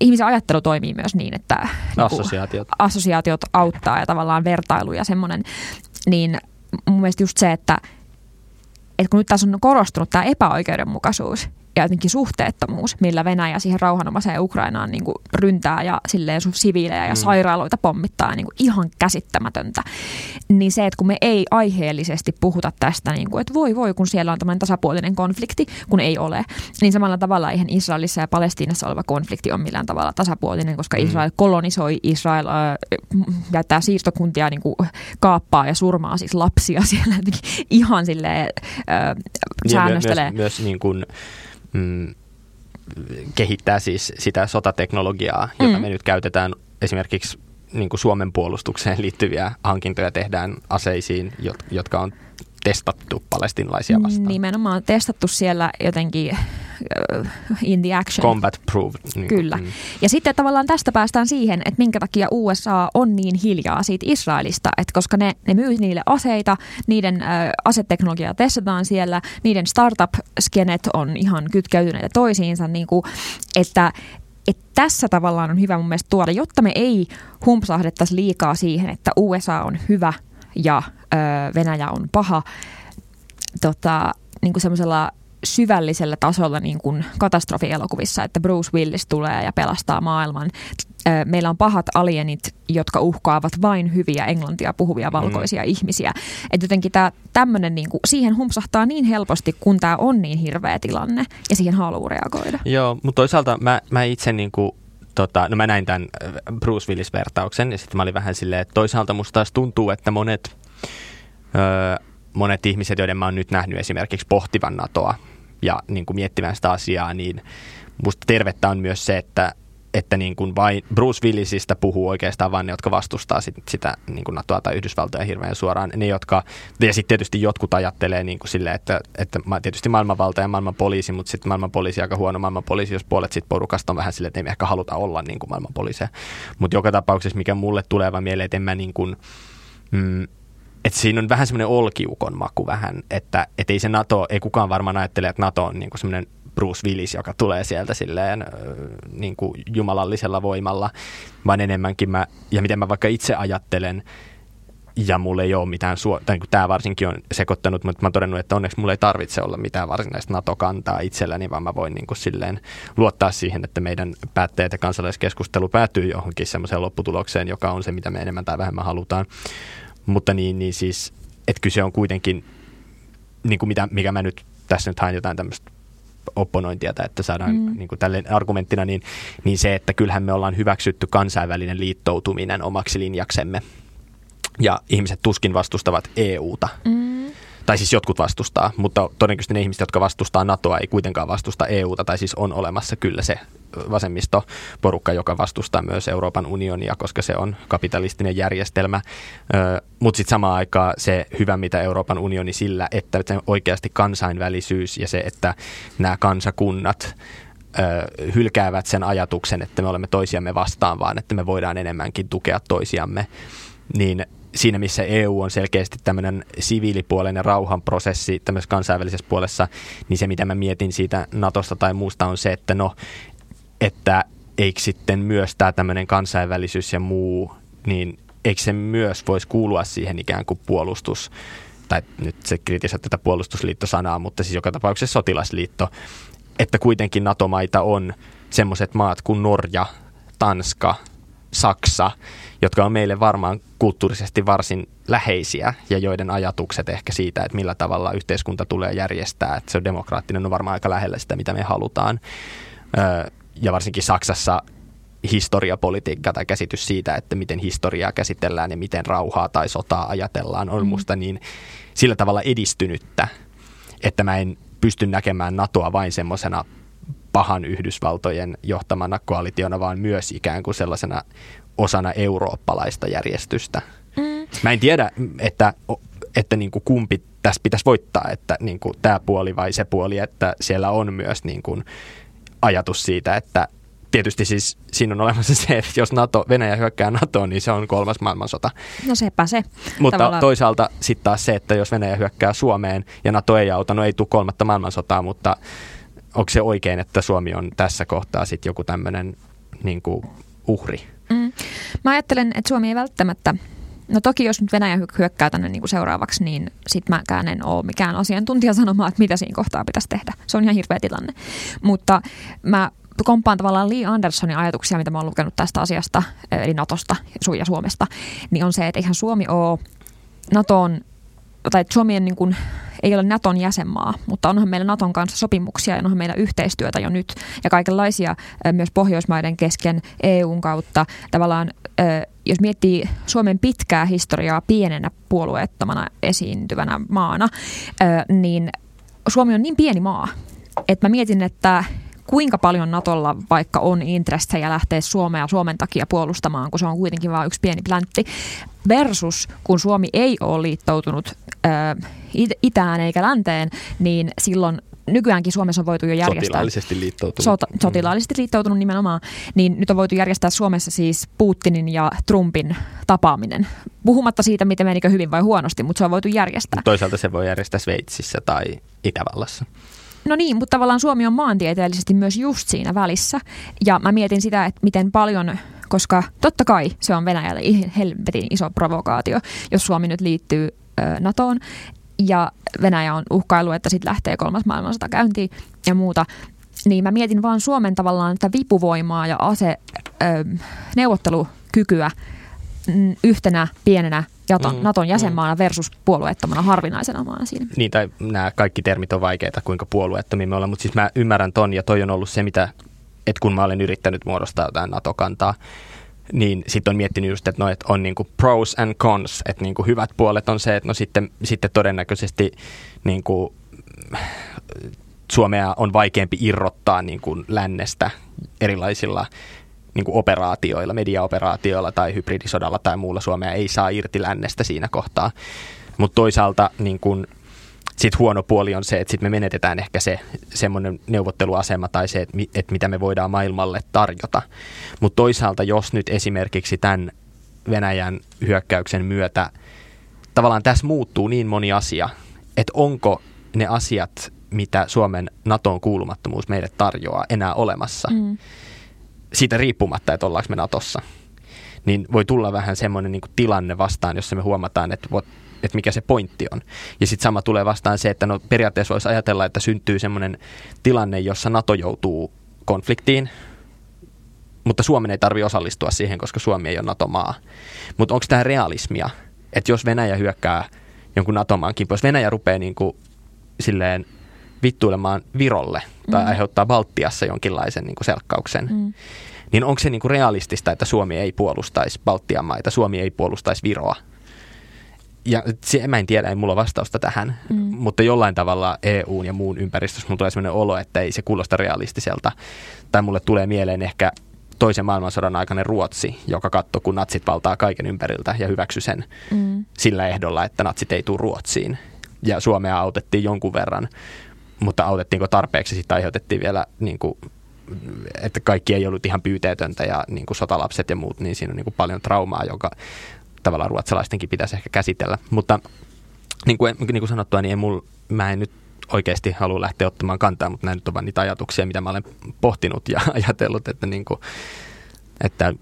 ihmisen ajattelu toimii myös niin, että niinku assosiaatiot. assosiaatiot auttaa ja tavallaan vertailu ja semmoinen, niin mun mielestä just se, että että kun nyt tässä on korostunut tämä epäoikeudenmukaisuus ja jotenkin suhteettomuus, millä Venäjä siihen rauhanomaiseen Ukrainaan niin kuin ryntää ja silleen siviilejä ja mm. sairaaloita pommittaa niin kuin ihan käsittämätöntä. Niin se, että kun me ei aiheellisesti puhuta tästä, niin kuin, että voi voi, kun siellä on tämmöinen tasapuolinen konflikti, kun ei ole, niin samalla tavalla eihän Israelissa ja Palestiinassa oleva konflikti on millään tavalla tasapuolinen, koska mm. Israel kolonisoi, Israel äh, jättää siirtokuntia niin kuin kaappaa ja surmaa siis lapsia [LAUGHS] siellä ihan silleen äh, säännöstelee. Myös, myös niin kuin mm, kehittää siis sitä sotateknologiaa, jota mm. me nyt käytetään esimerkiksi niin kuin Suomen puolustukseen liittyviä hankintoja tehdään aseisiin, jotka on testattu palestinalaisia vastaan. Nimenomaan testattu siellä jotenkin in the action. Combat proved. Niin Kyllä. Mm. Ja sitten tavallaan tästä päästään siihen, että minkä takia USA on niin hiljaa siitä Israelista, että koska ne, ne myy niille aseita, niiden ö, aseteknologiaa testataan siellä, niiden startup-skenet on ihan kytkeytyneitä toisiinsa, niin kuin, että et tässä tavallaan on hyvä mun mielestä tuoda, jotta me ei humpsahdettaisi liikaa siihen, että USA on hyvä ja ö, Venäjä on paha tota, niin kuin semmoisella syvällisellä tasolla niin kuin katastrofielokuvissa, että Bruce Willis tulee ja pelastaa maailman. Meillä on pahat alienit, jotka uhkaavat vain hyviä englantia puhuvia valkoisia mm. ihmisiä. Et jotenkin tää, tämmönen, niin kuin, siihen humpsahtaa niin helposti, kun tämä on niin hirveä tilanne ja siihen haluaa reagoida. Joo, mutta toisaalta mä, mä itse niin kuin Tota, no mä näin tämän Bruce Willis-vertauksen ja sitten mä olin vähän silleen, että toisaalta musta taas tuntuu, että monet, öö, monet ihmiset, joiden mä oon nyt nähnyt esimerkiksi pohtivan NATOa, ja niin kuin miettimään sitä asiaa, niin musta tervettä on myös se, että että niin kuin vain Bruce Willisistä puhuu oikeastaan vain ne, jotka vastustaa sit, sitä niin kuin NATOa tai Yhdysvaltoja hirveän suoraan. Ne, jotka, ja sitten tietysti jotkut ajattelee niin kuin sille, että, että tietysti maailmanvalta ja maailman poliisi, mutta sitten maailman poliisi aika huono maailman poliisi, jos puolet sit porukasta on vähän silleen, että ei me ehkä haluta olla niin kuin maailman poliiseja. Mutta joka tapauksessa, mikä mulle tulee vaan mieleen, että en mä niin kuin, mm, että siinä on vähän semmoinen olkiukon maku vähän, että et ei se NATO, ei kukaan varmaan ajattele, että NATO on niinku semmoinen Bruce Willis, joka tulee sieltä silleen niin kuin jumalallisella voimalla, vaan enemmänkin mä, ja miten mä vaikka itse ajattelen, ja mulla ei ole mitään, suo- tai niin tämä varsinkin on sekoittanut, mutta mä oon todennut, että onneksi mulla ei tarvitse olla mitään varsinaista NATO-kantaa itselläni, vaan mä voin niin kuin silleen luottaa siihen, että meidän päättäjät ja kansalaiskeskustelu päätyy johonkin semmoiseen lopputulokseen, joka on se, mitä me enemmän tai vähemmän halutaan. Mutta niin, niin siis, että kyse on kuitenkin, niin kuin mitä, mikä mä nyt tässä nyt haen jotain tämmöistä opponointia, että saadaan mm. niin kuin tälle argumenttina, niin, niin se, että kyllähän me ollaan hyväksytty kansainvälinen liittoutuminen omaksi linjaksemme. Ja ihmiset tuskin vastustavat EUta. Mm tai siis jotkut vastustaa, mutta todennäköisesti ne ihmiset, jotka vastustaa NATOa, ei kuitenkaan vastusta EUta, tai siis on olemassa kyllä se vasemmistoporukka, joka vastustaa myös Euroopan unionia, koska se on kapitalistinen järjestelmä. Mutta sitten samaan aikaan se hyvä, mitä Euroopan unioni sillä, että se oikeasti kansainvälisyys ja se, että nämä kansakunnat hylkäävät sen ajatuksen, että me olemme toisiamme vastaan, vaan että me voidaan enemmänkin tukea toisiamme, niin siinä, missä EU on selkeästi tämmöinen siviilipuolen ja rauhanprosessi tämmöisessä kansainvälisessä puolessa, niin se, mitä mä mietin siitä Natosta tai muusta on se, että no, että eikö sitten myös tämä tämmöinen kansainvälisyys ja muu, niin eikö se myös voisi kuulua siihen ikään kuin puolustus, tai nyt se kritisoi tätä puolustusliittosanaa, mutta siis joka tapauksessa sotilasliitto, että kuitenkin NATO-maita on semmoiset maat kuin Norja, Tanska, Saksa, jotka on meille varmaan kulttuurisesti varsin läheisiä ja joiden ajatukset ehkä siitä, että millä tavalla yhteiskunta tulee järjestää, että se on demokraattinen, on varmaan aika lähellä sitä, mitä me halutaan. Ja varsinkin Saksassa historiapolitiikka tai käsitys siitä, että miten historiaa käsitellään ja miten rauhaa tai sotaa ajatellaan, on mm. musta niin sillä tavalla edistynyttä, että mä en pysty näkemään NATOa vain semmoisena pahan Yhdysvaltojen johtamana koalitiona, vaan myös ikään kuin sellaisena osana eurooppalaista järjestystä. Mm. Mä en tiedä, että, että niin kuin kumpi tässä pitäisi voittaa, että niin kuin tämä puoli vai se puoli, että siellä on myös niin kuin ajatus siitä, että tietysti siis siinä on olemassa [LAUGHS] se, että jos NATO, Venäjä hyökkää NATOon, niin se on kolmas maailmansota. No sepä se. Mutta Tavallaan... toisaalta sitten taas se, että jos Venäjä hyökkää Suomeen ja NATO ei auta, no ei tule kolmatta maailmansotaa, mutta onko se oikein, että Suomi on tässä kohtaa sitten joku tämmöinen niin uhri? Mm. Mä ajattelen, että Suomi ei välttämättä No toki jos nyt Venäjä hyökkää tänne niin kuin seuraavaksi, niin sit mäkään en ole mikään asiantuntija sanomaan, että mitä siinä kohtaa pitäisi tehdä. Se on ihan hirveä tilanne. Mutta mä kompaan tavallaan Lee Andersonin ajatuksia, mitä mä oon lukenut tästä asiasta, eli Natosta ja Suomesta, niin on se, että eihän Suomi ole NATOn tai Suomi niin kuin, ei ole Naton jäsenmaa, mutta onhan meillä Naton kanssa sopimuksia ja onhan meillä yhteistyötä jo nyt ja kaikenlaisia myös Pohjoismaiden kesken EUn kautta. Tavallaan, jos miettii Suomen pitkää historiaa pienenä puolueettomana esiintyvänä maana, niin Suomi on niin pieni maa, että mä mietin, että kuinka paljon Natolla vaikka on intressejä lähteä Suomea Suomen takia puolustamaan, kun se on kuitenkin vain yksi pieni pläntti, versus kun Suomi ei ole liittoutunut itään eikä länteen, niin silloin nykyäänkin Suomessa on voitu jo järjestää... Sotilaallisesti liittoutunut. Sota, mm. sotilaallisesti liittoutunut nimenomaan. Niin nyt on voitu järjestää Suomessa siis Putinin ja Trumpin tapaaminen. Puhumatta siitä, miten menikö hyvin vai huonosti, mutta se on voitu järjestää. Toisaalta se voi järjestää Sveitsissä tai Itävallassa. No niin, mutta tavallaan Suomi on maantieteellisesti myös just siinä välissä. Ja mä mietin sitä, että miten paljon, koska totta kai se on Venäjälle helvetin iso provokaatio, jos Suomi nyt liittyy NATOon. Ja Venäjä on uhkailu, että sitten lähtee kolmas maailmansota käyntiin ja muuta. Niin mä mietin vaan Suomen tavallaan että vipuvoimaa ja ase, ö, neuvottelukykyä mm, yhtenä pienenä Jaton, mm, Naton jäsenmaana mm. versus puolueettomana harvinaisena maana siinä. Niin, tai nämä kaikki termit on vaikeita, kuinka puolueettomia me ollaan, mutta siis mä ymmärrän ton, ja toi on ollut se, mitä, että kun mä olen yrittänyt muodostaa jotain NATO-kantaa, niin sitten on miettinyt just, että no, et on niinku pros and cons, että niinku hyvät puolet on se, että no sitten, sitten todennäköisesti niinku, Suomea on vaikeampi irrottaa niinku lännestä erilaisilla niin kuin operaatioilla, mediaoperaatioilla tai hybridisodalla tai muulla Suomea ei saa irti lännestä siinä kohtaa. Mutta toisaalta niin sit huono puoli on se, että sit me menetetään ehkä se semmoinen neuvotteluasema tai se, että, että mitä me voidaan maailmalle tarjota. Mutta toisaalta, jos nyt esimerkiksi tämän Venäjän hyökkäyksen myötä tavallaan tässä muuttuu niin moni asia, että onko ne asiat, mitä Suomen NATOn kuulumattomuus meille tarjoaa, enää olemassa. Mm siitä riippumatta, että ollaanko me Natossa, niin voi tulla vähän semmoinen niin tilanne vastaan, jossa me huomataan, että, että mikä se pointti on. Ja sitten sama tulee vastaan se, että no periaatteessa voisi ajatella, että syntyy semmoinen tilanne, jossa NATO joutuu konfliktiin, mutta Suomen ei tarvi osallistua siihen, koska Suomi ei ole NATO-maa. Mutta onko tämä realismia, että jos Venäjä hyökkää jonkun NATO-maan kimppuun, jos Venäjä rupeaa niin kuin silleen vittuilemaan Virolle tai mm. aiheuttaa Baltiassa jonkinlaisen niin kuin selkkauksen, mm. niin onko se niin kuin realistista, että Suomi ei puolustaisi Baltian maita, Suomi ei puolustaisi Viroa? Ja se, mä en tiedä, ei mulla vastausta tähän, mm. mutta jollain tavalla EUn ja muun ympäristössä mulla tulee sellainen olo, että ei se kuulosta realistiselta. Tai mulle tulee mieleen ehkä toisen maailmansodan aikainen Ruotsi, joka katsoi, kun natsit valtaa kaiken ympäriltä ja hyväksyi sen mm. sillä ehdolla, että natsit ei tule Ruotsiin. Ja Suomea autettiin jonkun verran, mutta autettiinko tarpeeksi, sitten aiheutettiin vielä, niin kuin, että kaikki ei ollut ihan pyyteetöntä ja niin kuin sotalapset ja muut, niin siinä on niin kuin paljon traumaa, joka tavallaan ruotsalaistenkin pitäisi ehkä käsitellä. Mutta niin kuin, niin kuin sanottua, niin en mul, mä en nyt oikeasti halua lähteä ottamaan kantaa, mutta nämä nyt on vain niitä ajatuksia, mitä mä olen pohtinut ja [LAUGHS] ajatellut, että, niin kuin, että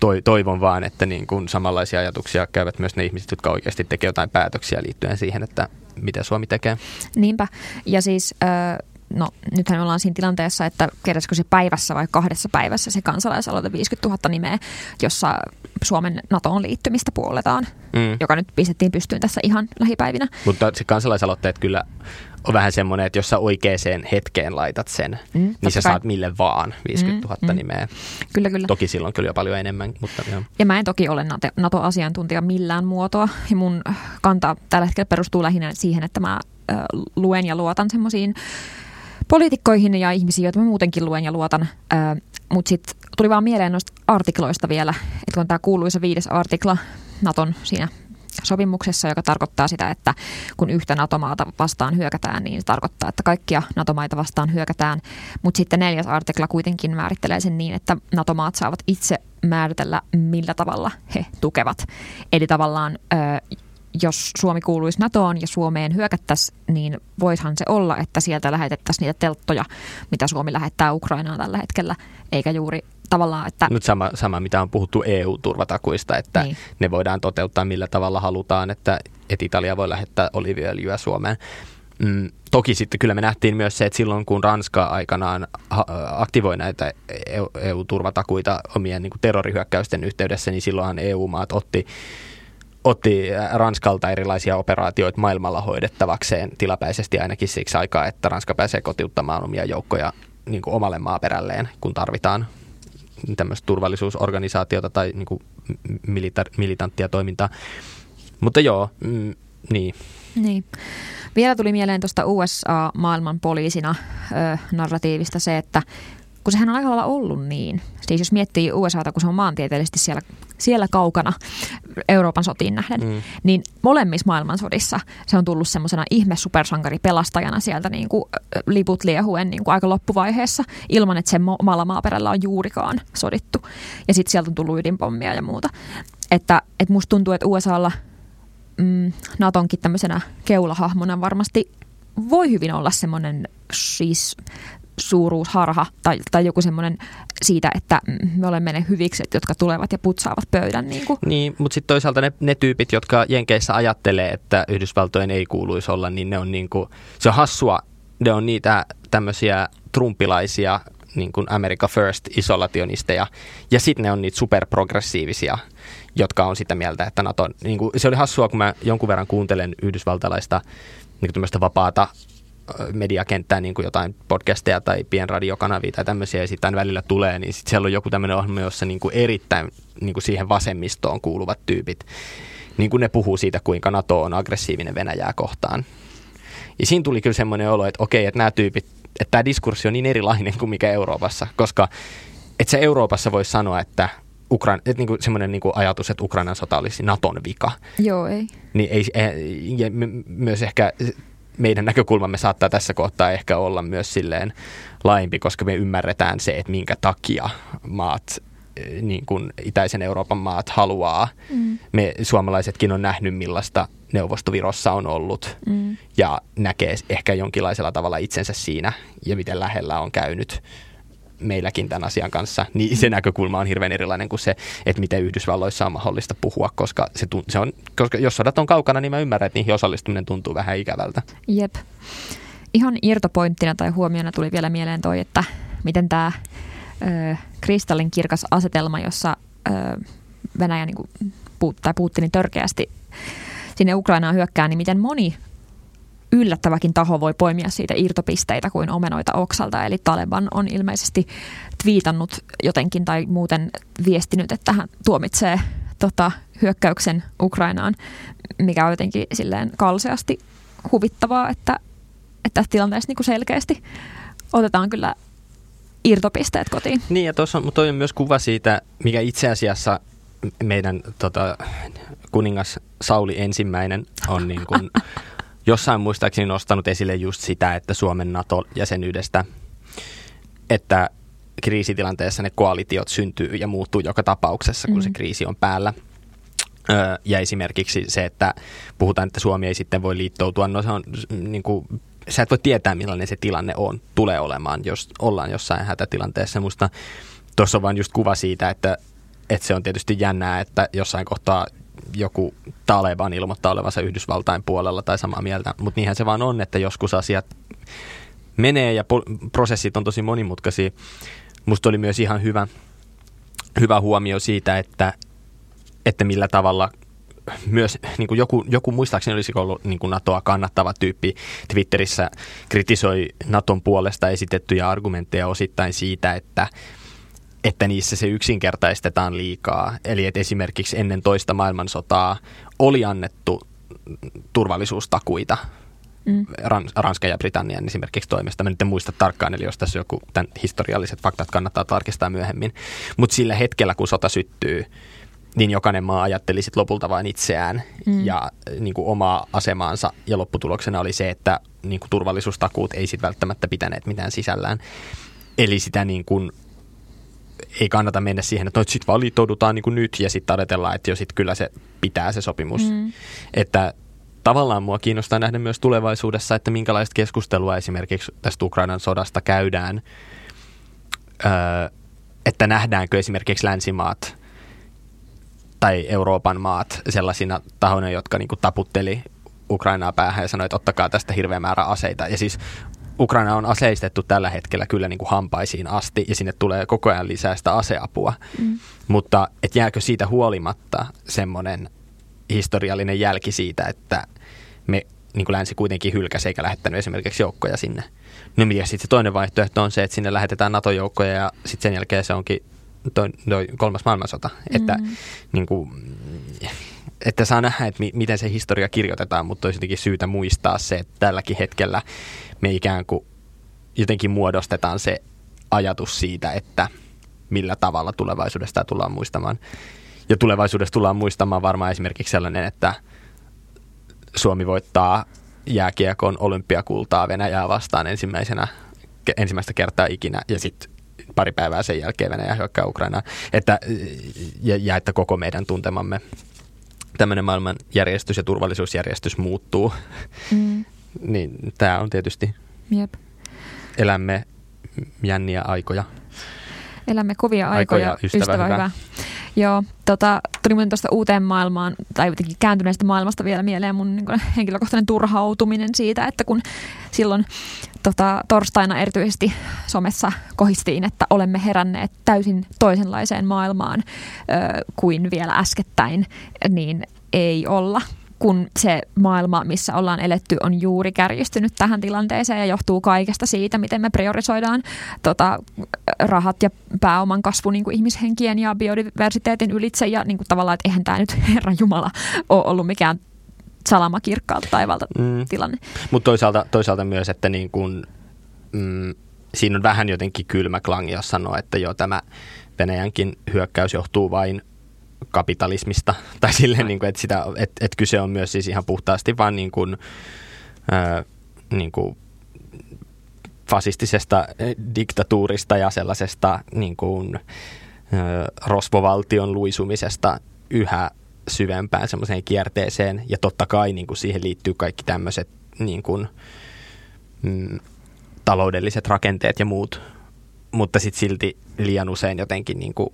toi, toivon vaan, että niin kuin samanlaisia ajatuksia käyvät myös ne ihmiset, jotka oikeasti tekevät jotain päätöksiä liittyen siihen, että mitä Suomi tekee. Niinpä. Ja siis... Äh no nythän me ollaan siinä tilanteessa, että keräskö se päivässä vai kahdessa päivässä se kansalaisaloite 50 000 nimeä, jossa Suomen NATOon liittymistä puoletaan, mm. joka nyt pistettiin pystyyn tässä ihan lähipäivinä. Mutta se kansalaisaloitteet kyllä on vähän semmoinen, että jos sä oikeaan hetkeen laitat sen, mm, niin sä kai. saat mille vaan 50 000 mm, mm. nimeä. Kyllä, kyllä. Toki silloin kyllä jo paljon enemmän. Mutta joo. Ja mä en toki ole NATO-asiantuntija millään muotoa. Ja mun kanta tällä hetkellä perustuu lähinnä siihen, että mä luen ja luotan semmoisiin poliitikkoihin ja ihmisiin, joita mä muutenkin luen ja luotan. Mutta sitten tuli vaan mieleen noista artikloista vielä, että kun tämä kuuluisa viides artikla Naton siinä sopimuksessa, joka tarkoittaa sitä, että kun yhtä NATO-maata vastaan hyökätään, niin se tarkoittaa, että kaikkia NATO-maita vastaan hyökätään. Mutta sitten neljäs artikla kuitenkin määrittelee sen niin, että NATO-maat saavat itse määritellä, millä tavalla he tukevat. Eli tavallaan jos Suomi kuuluisi NATOon ja Suomeen hyökättäisiin, niin voishan se olla, että sieltä lähetettäisiin niitä telttoja, mitä Suomi lähettää Ukrainaan tällä hetkellä, eikä juuri tavallaan, että... Nyt sama, sama mitä on puhuttu EU-turvatakuista, että niin. ne voidaan toteuttaa millä tavalla halutaan, että, että Italia voi lähettää oliviöljyä Suomeen. Mm, toki sitten kyllä me nähtiin myös se, että silloin kun Ranska aikanaan aktivoi näitä EU-turvatakuita omien niin kuin terrorihyökkäysten yhteydessä, niin silloinhan EU-maat otti otti Ranskalta erilaisia operaatioita maailmalla hoidettavakseen tilapäisesti ainakin siksi aikaa, että Ranska pääsee kotiuttamaan omia joukkoja niin kuin omalle maaperälleen, kun tarvitaan tämmöistä turvallisuusorganisaatiota tai niin kuin milita- militanttia toimintaa. Mutta joo, mm, niin. Niin. Vielä tuli mieleen tuosta USA-maailman poliisina ö, narratiivista se, että kun sehän on aika lailla ollut niin. Siis jos miettii USAta, kun se on maantieteellisesti siellä, siellä kaukana Euroopan sotiin nähden, mm. niin molemmissa maailmansodissa se on tullut semmoisena ihme supersankari pelastajana sieltä niin kuin liput liehuen niin kuin aika loppuvaiheessa, ilman että sen omalla maaperällä on juurikaan sodittu. Ja sitten sieltä on tullut ydinpommia ja muuta. Että, että musta tuntuu, että USAlla mm, Natonkin tämmöisenä keulahahmona varmasti voi hyvin olla semmoinen siis suuruusharha tai, tai joku semmoinen siitä, että me olemme ne hyvikset, jotka tulevat ja putsaavat pöydän. Niin, kuin. niin mutta sitten toisaalta ne, ne tyypit, jotka Jenkeissä ajattelee, että Yhdysvaltojen ei kuuluisi olla, niin ne on niin kuin, se on hassua, ne on niitä tämmöisiä trumpilaisia niin kuin America First isolationisteja, ja sitten ne on niitä superprogressiivisia, jotka on sitä mieltä, että NATO, niin kuin, se oli hassua, kun mä jonkun verran kuuntelen yhdysvaltalaista niin kuin vapaata mediakenttää, niin kuin jotain podcasteja tai pienradiokanavia tai tämmöisiä, ja sitten välillä tulee, niin sitten siellä on joku tämmöinen ohjelma, jossa niin kuin erittäin niin kuin siihen vasemmistoon kuuluvat tyypit, niin kuin ne puhuu siitä, kuinka NATO on aggressiivinen Venäjää kohtaan. Ja siinä tuli kyllä semmoinen olo, että okei, että nämä tyypit, että tämä diskurssi on niin erilainen kuin mikä Euroopassa, koska että se Euroopassa voisi sanoa, että Ukraina, että niin kuin semmoinen niin kuin ajatus, että Ukrainan sota olisi Naton vika. Joo, ei. Niin ei, ja myös ehkä meidän näkökulmamme saattaa tässä kohtaa ehkä olla myös silleen laajempi, koska me ymmärretään se, että minkä takia maat niin kuin itäisen Euroopan maat haluaa. Mm. Me suomalaisetkin on nähnyt, millaista Neuvostovirossa on ollut mm. ja näkee ehkä jonkinlaisella tavalla itsensä siinä ja miten lähellä on käynyt meilläkin tämän asian kanssa, niin se näkökulma on hirveän erilainen kuin se, että miten Yhdysvalloissa on mahdollista puhua, koska, se, se on, koska jos sodat on kaukana, niin mä ymmärrän, että niihin osallistuminen tuntuu vähän ikävältä. Jep. Ihan irtopointtina tai huomiona tuli vielä mieleen toi, että miten tämä kristallin kirkas asetelma, jossa ö, Venäjä niin kuin, tai Putinin törkeästi sinne Ukrainaan hyökkää, niin miten moni yllättäväkin taho voi poimia siitä irtopisteitä kuin omenoita oksalta. Eli Taleban on ilmeisesti twiitannut jotenkin tai muuten viestinyt, että hän tuomitsee tota, hyökkäyksen Ukrainaan, mikä on jotenkin silleen kalseasti huvittavaa, että, että tässä tilanteessa niin kuin selkeästi otetaan kyllä irtopisteet kotiin. Niin ja tuossa on, on myös kuva siitä, mikä itse asiassa meidän tota, kuningas Sauli ensimmäinen on niin kuin [LAUGHS] jossain muistaakseni nostanut esille just sitä, että Suomen NATO-jäsenyydestä, että kriisitilanteessa ne koalitiot syntyy ja muuttuu joka tapauksessa, kun mm. se kriisi on päällä. Öö, ja esimerkiksi se, että puhutaan, että Suomi ei sitten voi liittoutua, no se on niin kuin, sä et voi tietää millainen se tilanne on, tulee olemaan, jos ollaan jossain hätätilanteessa. Musta tuossa on vain just kuva siitä, että, että se on tietysti jännää, että jossain kohtaa joku Taleban ilmoittaa olevansa Yhdysvaltain puolella tai samaa mieltä, mutta niinhän se vaan on, että joskus asiat menee ja prosessit on tosi monimutkaisia. Musta oli myös ihan hyvä, hyvä huomio siitä, että, että millä tavalla myös niin kuin joku, joku muistaakseni olisi ollut niin kuin NATOa kannattava tyyppi Twitterissä kritisoi NATOn puolesta esitettyjä argumentteja osittain siitä, että että niissä se yksinkertaistetaan liikaa. Eli että esimerkiksi ennen toista maailmansotaa oli annettu turvallisuustakuita mm. Rans- Ranskan ja Britannian esimerkiksi toimesta. Mä nyt en muista tarkkaan, eli jos tässä joku tämän historialliset faktat kannattaa tarkistaa myöhemmin. Mutta sillä hetkellä, kun sota syttyy, niin jokainen maa ajatteli sit lopulta vain itseään mm. ja niin kuin omaa asemaansa. Ja lopputuloksena oli se, että niin kuin turvallisuustakuut ei sitten välttämättä pitäneet mitään sisällään. Eli sitä niin kuin ei kannata mennä siihen, että no, sitten vaan liittoudutaan niin kuin nyt ja sitten ajatellaan, että jo sitten kyllä se pitää se sopimus. Mm. Että tavallaan mua kiinnostaa nähdä myös tulevaisuudessa, että minkälaista keskustelua esimerkiksi tästä Ukrainan sodasta käydään, öö, että nähdäänkö esimerkiksi länsimaat tai Euroopan maat sellaisina tahoina, jotka niin kuin taputteli Ukrainaa päähän ja sanoi, että ottakaa tästä hirveä määrä aseita. Ja siis Ukraina on aseistettu tällä hetkellä kyllä niin kuin hampaisiin asti ja sinne tulee koko ajan lisää sitä aseapua. Mm. Mutta et jääkö siitä huolimatta semmoinen historiallinen jälki siitä, että me niin kuin länsi kuitenkin hylkäsi eikä lähettänyt esimerkiksi joukkoja sinne. No ja sitten se toinen vaihtoehto on se, että sinne lähetetään NATO-joukkoja ja sitten sen jälkeen se onkin toi, toi kolmas maailmansota. Mm. Että, niin kuin, että saa nähdä, että mi- miten se historia kirjoitetaan, mutta olisi jotenkin syytä muistaa se, että tälläkin hetkellä me ikään kuin jotenkin muodostetaan se ajatus siitä, että millä tavalla tulevaisuudesta tullaan muistamaan. Ja tulevaisuudessa tullaan muistamaan varmaan esimerkiksi sellainen, että Suomi voittaa jääkiekon olympiakultaa Venäjää vastaan ensimmäisenä, ensimmäistä kertaa ikinä ja sitten pari päivää sen jälkeen Venäjä hyökkää Ukrainaan. Että, ja, ja että koko meidän tuntemamme tämmöinen maailmanjärjestys ja turvallisuusjärjestys muuttuu. Mm niin tämä on tietysti Jep. elämme jänniä aikoja. Elämme kovia aikoja, aikoja ystävä, ystävä hyvä. hyvä. Joo, tota, tuli mun tuosta uuteen maailmaan, tai jotenkin kääntyneestä maailmasta vielä mieleen mun niin henkilökohtainen turhautuminen siitä, että kun silloin tota, torstaina erityisesti somessa kohistiin, että olemme heränneet täysin toisenlaiseen maailmaan ö, kuin vielä äskettäin, niin ei olla kun se maailma, missä ollaan eletty, on juuri kärjistynyt tähän tilanteeseen ja johtuu kaikesta siitä, miten me priorisoidaan tota, rahat ja pääoman kasvu niin kuin ihmishenkien ja biodiversiteetin ylitse. Ja niin kuin tavallaan, että eihän tämä nyt [LAUGHS] Herran Jumala ole ollut mikään salama kirkkaalta taivalta mm. tilanne. Mutta toisaalta, toisaalta myös, että niin kun, mm, siinä on vähän jotenkin kylmä klangi, jos sanoo, että jo tämä Venäjänkin hyökkäys johtuu vain kapitalismista. [LAUGHS] Tai silleen, niin kuin, että, sitä, että, että kyse on myös siis ihan puhtaasti vain niin kuin, ää, niin kuin fasistisesta diktatuurista ja sellaisesta niin kuin, ää, rosvovaltion luisumisesta yhä syvempään semmoiseen kierteeseen. Ja totta kai niin kuin siihen liittyy kaikki tämmöiset niin kuin, mm, taloudelliset rakenteet ja muut. Mutta sitten silti liian usein jotenkin niin kuin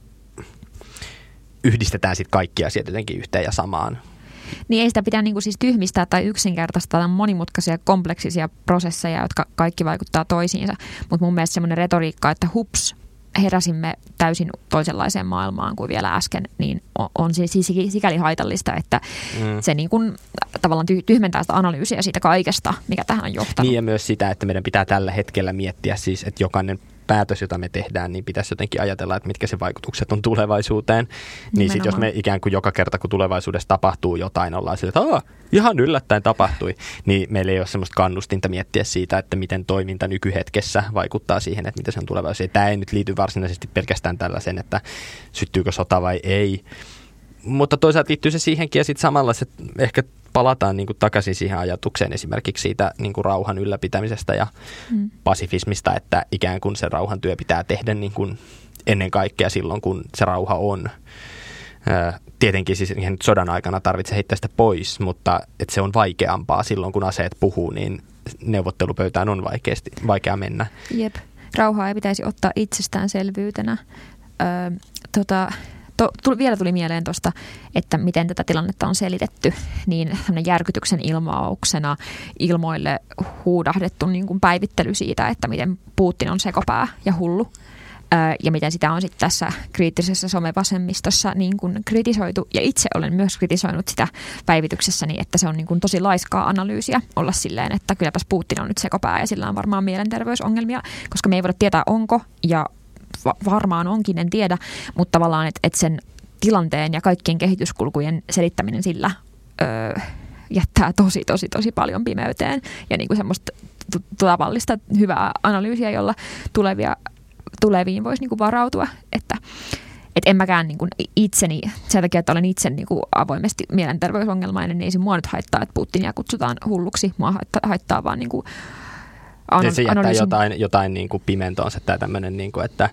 yhdistetään sitten kaikki asiat jotenkin yhteen ja samaan. Niin ei sitä pitää niin kuin siis tyhmistää tai yksinkertaistaa monimutkaisia kompleksisia prosesseja, jotka kaikki vaikuttaa toisiinsa. Mutta mun mielestä semmoinen retoriikka, että hups, heräsimme täysin toisenlaiseen maailmaan kuin vielä äsken, niin on siis sikäli haitallista, että mm. se niin kuin tavallaan tyhmentää sitä analyysiä siitä kaikesta, mikä tähän on johtanut. Niin ja myös sitä, että meidän pitää tällä hetkellä miettiä siis, että jokainen päätös, jota me tehdään, niin pitäisi jotenkin ajatella, että mitkä se vaikutukset on tulevaisuuteen. Niin sitten jos me ikään kuin joka kerta, kun tulevaisuudessa tapahtuu jotain, ollaan sille, että ihan yllättäen tapahtui, niin meillä ei ole semmoista kannustinta miettiä siitä, että miten toiminta nykyhetkessä vaikuttaa siihen, että mitä se on tulevaisuudessa. Tämä ei nyt liity varsinaisesti pelkästään tällaisen, että syttyykö sota vai ei, mutta toisaalta liittyy se siihenkin ja sitten samalla se ehkä palataan niin kuin takaisin siihen ajatukseen esimerkiksi siitä niin kuin rauhan ylläpitämisestä ja mm. pasifismista, että ikään kuin se rauhantyö pitää tehdä niin kuin ennen kaikkea silloin, kun se rauha on. Tietenkin siis nyt sodan aikana tarvitsee heittää sitä pois, mutta että se on vaikeampaa silloin, kun aseet puhuu, niin neuvottelupöytään on vaikeasti, vaikea mennä. Jep. Rauhaa ei pitäisi ottaa itsestäänselvyytenä. Öö, tota, to, tuli, vielä tuli mieleen tuosta, että miten tätä tilannetta on selitetty, niin järkytyksen ilmauksena ilmoille huudahdettu niin kuin päivittely siitä, että miten Putin on sekopää ja hullu ja miten sitä on sitten tässä kriittisessä somevasemmistossa niin kuin kritisoitu. Ja itse olen myös kritisoinut sitä päivityksessäni, että se on niin kuin tosi laiskaa analyysiä olla silleen, että kylläpäs Putin on nyt sekopää ja sillä on varmaan mielenterveysongelmia, koska me ei voida tietää onko ja va- varmaan onkin, en tiedä, mutta tavallaan, että et sen tilanteen ja kaikkien kehityskulkujen selittäminen sillä öö, jättää tosi, tosi, tosi paljon pimeyteen ja niin kuin semmoista tavallista hyvää analyysiä, jolla tulevia, tuleviin voisi niin kuin varautua, että et en mäkään niin kuin itseni, sen takia, että olen itse niin kuin avoimesti mielenterveysongelmainen, niin ei se mua nyt haittaa, että Putinia kutsutaan hulluksi. Mua haittaa, haittaa vaan niin kuin An- se jättää jotain, jotain niin kuin pimentoonsa tämä tämmöinen, niin kuin, että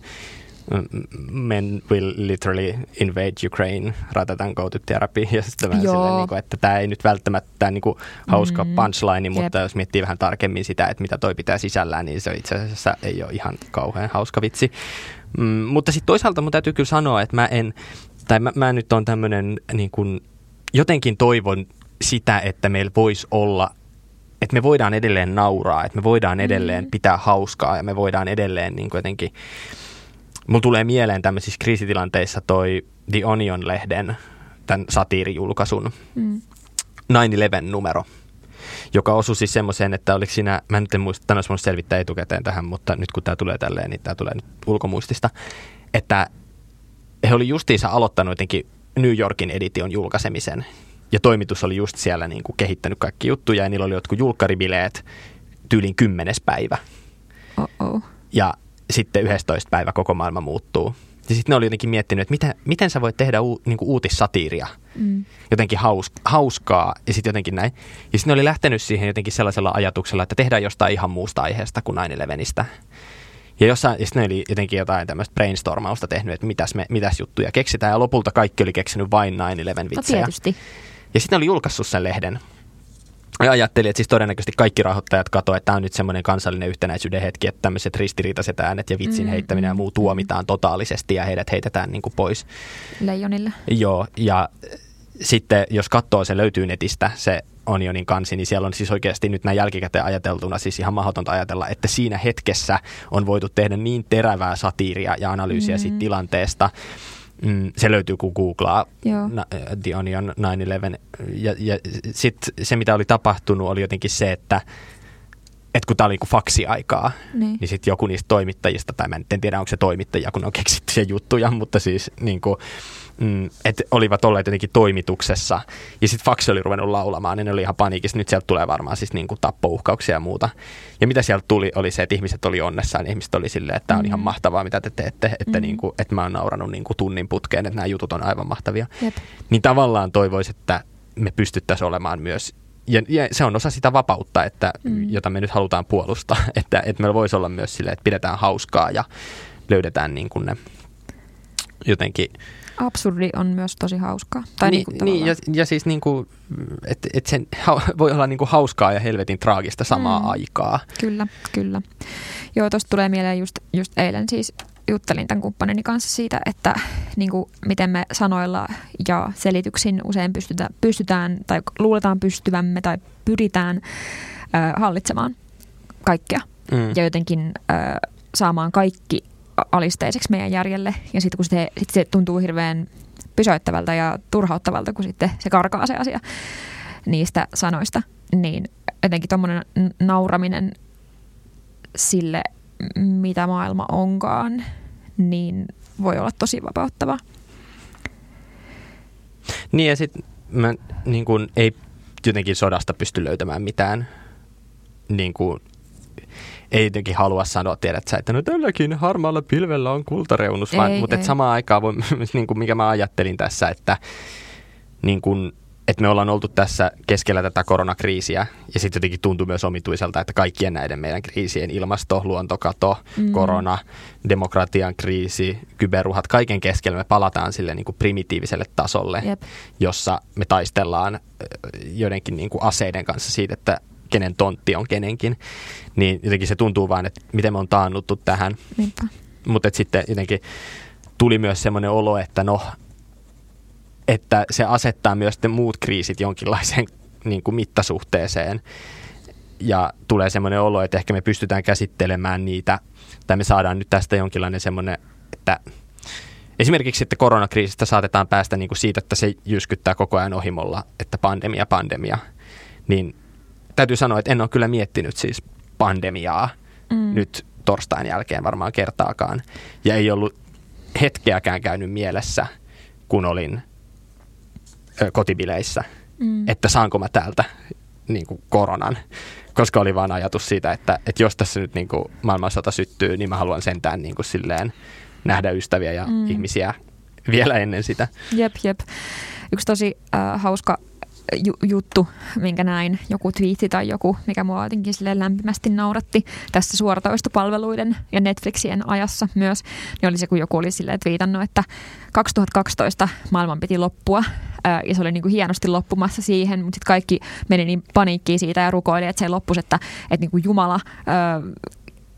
men will literally invade Ukraine rather go to therapy. Ja sitten vähän silleen, niin kuin, että tämä ei nyt välttämättä tämä niin kuin, hauska mm. punchline, mutta Jep. jos miettii vähän tarkemmin sitä, että mitä toi pitää sisällään, niin se itse asiassa ei ole ihan kauhean hauska vitsi. Mm, mutta sitten toisaalta mun täytyy kyllä sanoa, että mä en, tai mä, mä nyt on tämmöinen niin kuin, jotenkin toivon sitä, että meillä voisi olla että me voidaan edelleen nauraa, että me voidaan edelleen mm. pitää hauskaa ja me voidaan edelleen niin kuin jotenkin... Mulla tulee mieleen tämmöisissä kriisitilanteissa toi The Onion-lehden, tämän satiirijulkaisun mm. 9-11-numero, joka osui siis semmoiseen, että oliko siinä, mä nyt en muista, tämän olisi selvittää etukäteen tähän, mutta nyt kun tämä tulee tälleen, niin tämä tulee nyt ulkomuistista, että he oli justiinsa aloittanut jotenkin New Yorkin edition julkaisemisen ja toimitus oli just siellä niin kuin kehittänyt kaikki juttuja ja niillä oli jotkut julkkaribileet tyylin kymmenes päivä. Uh-oh. Ja sitten 11 päivä koko maailma muuttuu. Ja sitten ne oli jotenkin miettinyt, että miten, miten sä voit tehdä u, niin kuin uutissatiiria, mm. jotenkin haus, hauskaa ja sitten jotenkin näin. Ja sitten ne oli lähtenyt siihen jotenkin sellaisella ajatuksella, että tehdään jostain ihan muusta aiheesta kuin 9 ja, jossain, ja sitten ne oli jotenkin jotain tämmöistä brainstormausta tehnyt, että mitäs, me, mitäs juttuja keksitään. Ja lopulta kaikki oli keksinyt vain 9-11 vitsejä. No tietysti. Ja sitten oli julkaissut sen lehden. ja ajattelin, että siis todennäköisesti kaikki rahoittajat katsoivat, että tämä on nyt semmoinen kansallinen yhtenäisyyden hetki, että tämmöiset ristiriitaiset äänet ja vitsin mm, heittäminen ja muu tuomitaan totaalisesti ja heidät heitetään niin kuin pois. Leijonille. Joo, ja sitten jos katsoo, se löytyy netistä, se Onionin kansi, niin siellä on siis oikeasti nyt näin jälkikäteen ajateltuna siis ihan mahdotonta ajatella, että siinä hetkessä on voitu tehdä niin terävää satiiria ja analyysiä mm-hmm. siitä tilanteesta, Mm, se löytyy, kun googlaa Na, The Onion 9-11. Ja, ja sitten se, mitä oli tapahtunut, oli jotenkin se, että et kun tämä oli niin faksiaikaa, niin, niin sitten joku niistä toimittajista, tai mä en tiedä, onko se toimittajia, kun on keksitty juttuja, mutta siis niin kuin, mm, että olivat olleet jotenkin toimituksessa. Ja sitten faksi oli ruvennut laulamaan, niin ne oli ihan paniikissa. Nyt sieltä tulee varmaan siis niin kuin tappouhkauksia ja muuta. Ja mitä sieltä tuli, oli se, että ihmiset oli onnessaan. Ihmiset oli silleen, että tämä on mm. ihan mahtavaa, mitä te teette. Että, mm. niin kuin, että mä oon nauranut niin kuin tunnin putkeen, että nämä jutut on aivan mahtavia. Jep. Niin tavallaan toivoisi, että me pystyttäisiin olemaan myös ja, ja se on osa sitä vapautta, että, mm. jota me nyt halutaan puolustaa, [LAUGHS] että, että meillä voisi olla myös sille, että pidetään hauskaa ja löydetään niin kuin ne jotenkin absurdi on myös tosi hauskaa. Tai niin, niin, niin ja, ja siis niin kuin, että et sen ha, voi olla niin kuin hauskaa ja helvetin traagista samaa mm. aikaa. Kyllä, kyllä. Joo, tuosta tulee mieleen just, just eilen siis juttelin tämän kumppanini kanssa siitä, että niin kuin, miten me sanoilla ja selityksin usein pystytään, pystytään tai luuletaan pystyvämme tai pyritään äh, hallitsemaan kaikkea mm. ja jotenkin äh, saamaan kaikki alisteiseksi meidän järjelle. Ja sitten kun se, sit se tuntuu hirveän pysäyttävältä ja turhauttavalta, kun sitten se karkaa se asia niistä sanoista, niin jotenkin tuommoinen nauraminen sille, mitä maailma onkaan, niin voi olla tosi vapauttava. Niin ja sitten niin kun, ei jotenkin sodasta pysty löytämään mitään niin kuin ei jotenkin halua sanoa, tiedät sä, että no tälläkin harmaalla pilvellä on kultareunus, ei, vaan, mutta ei. samaan aikaan, voi, [LAUGHS] niin kuin mikä mä ajattelin tässä, että niin kuin, että me ollaan oltu tässä keskellä tätä koronakriisiä ja sitten jotenkin tuntuu myös omituiselta, että kaikkien näiden meidän kriisien, ilmasto, luontokato, mm. korona, demokratian kriisi, kyberuhat, kaiken keskellä me palataan sille niin kuin primitiiviselle tasolle, Jep. jossa me taistellaan joidenkin niin kuin aseiden kanssa siitä, että kenen tontti on kenenkin, niin jotenkin se tuntuu vaan, että miten me on taannuttu tähän. Mutta sitten jotenkin tuli myös semmoinen olo, että no, että se asettaa myös ne muut kriisit jonkinlaiseen [LAUGHS] niin kuin mittasuhteeseen. Ja tulee semmoinen olo, että ehkä me pystytään käsittelemään niitä, tai me saadaan nyt tästä jonkinlainen semmoinen, että Esimerkiksi että koronakriisistä saatetaan päästä niin kuin siitä, että se jyskyttää koko ajan ohimolla, että pandemia, pandemia. Niin täytyy sanoa, että en ole kyllä miettinyt siis pandemiaa mm. nyt torstain jälkeen varmaan kertaakaan. Ja ei ollut hetkeäkään käynyt mielessä, kun olin kotibileissä, mm. että saanko mä täältä niin kuin koronan. Koska oli vaan ajatus siitä, että, että jos tässä nyt niin kuin maailmansota syttyy, niin mä haluan sentään niin kuin silleen nähdä ystäviä ja mm. ihmisiä vielä ennen sitä. Jep, jep. Yksi tosi äh, hauska juttu, minkä näin, joku twiitti tai joku, mikä mua jotenkin lämpimästi nauratti tässä suoratoistopalveluiden ja Netflixien ajassa myös, niin oli se, kun joku oli silleen twiitannut, että 2012 maailman piti loppua. Ja se oli niin kuin hienosti loppumassa siihen, mutta sitten kaikki meni niin paniikkiin siitä ja rukoili, että se ei loppuisi, että, että niin kuin Jumala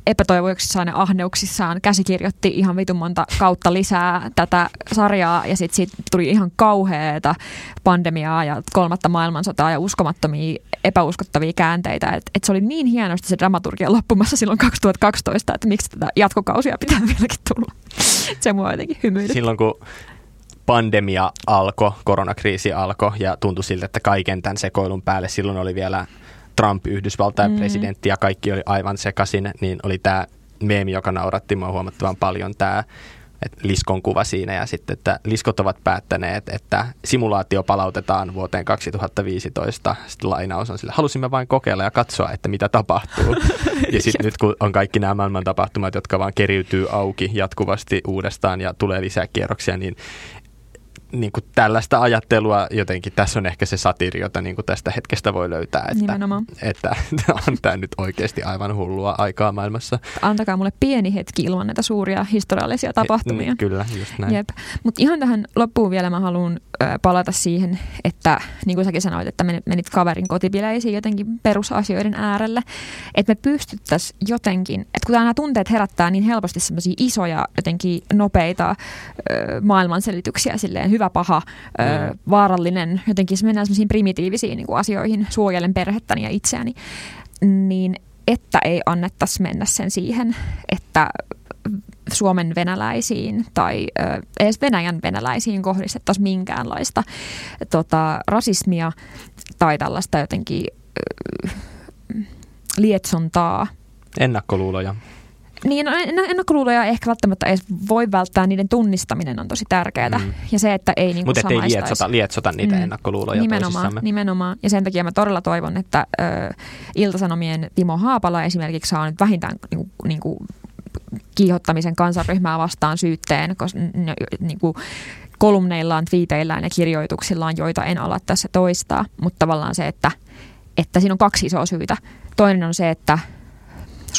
epätoivoiksissaan ja ahneuksissaan käsikirjoitti ihan vitun monta kautta lisää tätä sarjaa ja sitten siitä tuli ihan kauheata pandemiaa ja kolmatta maailmansotaa ja uskomattomia epäuskottavia käänteitä. Et, et se oli niin hienosti se dramaturgia loppumassa silloin 2012, että miksi tätä jatkokausia pitää [LAUGHS] vieläkin tulla. Se mua jotenkin hymyilytti. Silloin kun pandemia alkoi, koronakriisi alkoi ja tuntui siltä, että kaiken tämän sekoilun päälle silloin oli vielä Trump, Yhdysvaltain mm. presidentti ja kaikki oli aivan sekaisin, niin oli tämä meemi, joka nauratti mua huomattavan paljon, tämä Liskon kuva siinä ja sitten, että Liskot ovat päättäneet, että simulaatio palautetaan vuoteen 2015. Sitten lainaus on sillä, halusimme vain kokeilla ja katsoa, että mitä tapahtuu. [LAUGHS] ja sitten nyt kun on kaikki nämä maailman tapahtumat, jotka vaan keriytyy auki jatkuvasti uudestaan ja tulee lisää kierroksia, niin niin kuin tällaista ajattelua jotenkin, tässä on ehkä se satiri, jota niin kuin tästä hetkestä voi löytää, että, Nimenomaan. että [LAUGHS] on tämä nyt oikeasti aivan hullua aikaa maailmassa. Antakaa mulle pieni hetki ilman näitä suuria historiallisia tapahtumia. Niin, kyllä, just näin. Jep. Mutta ihan tähän loppuun vielä mä haluan palata siihen, että niin kuin säkin sanoit, että menit kaverin kotipileisiin jotenkin perusasioiden äärelle, että me pystyttäisiin jotenkin, että kun nämä tunteet herättää niin helposti semmoisia isoja, jotenkin nopeita maailmanselityksiä silleen hyvä, paha, ö, vaarallinen, jotenkin se mennään semmoisiin primitiivisiin niin kuin asioihin, suojelen perhettäni ja itseäni, niin että ei annettaisi mennä sen siihen, että Suomen venäläisiin tai ö, edes Venäjän venäläisiin kohdistettaisiin minkäänlaista tota, rasismia tai tällaista jotenkin ö, lietsontaa. Ennakkoluuloja. Niin, no, ennakkoluuloja ehkä välttämättä edes voi välttää, niiden tunnistaminen on tosi tärkeää. Mm. Ja se, että ei niin Mutta ei lietsota, lietsota niitä mm. ennakkoluuloja nimenomaan, toisissamme. nimenomaan. Ja sen takia mä todella toivon, että ö, Iltasanomien Timo Haapala esimerkiksi saa nyt vähintään niin kuin, niin kuin kiihottamisen kansanryhmää vastaan syytteen, koska niin kuin, kolumneillaan, twiiteillään ja kirjoituksillaan, joita en ala tässä toistaa, mutta tavallaan se, että, että siinä on kaksi isoa syytä. Toinen on se, että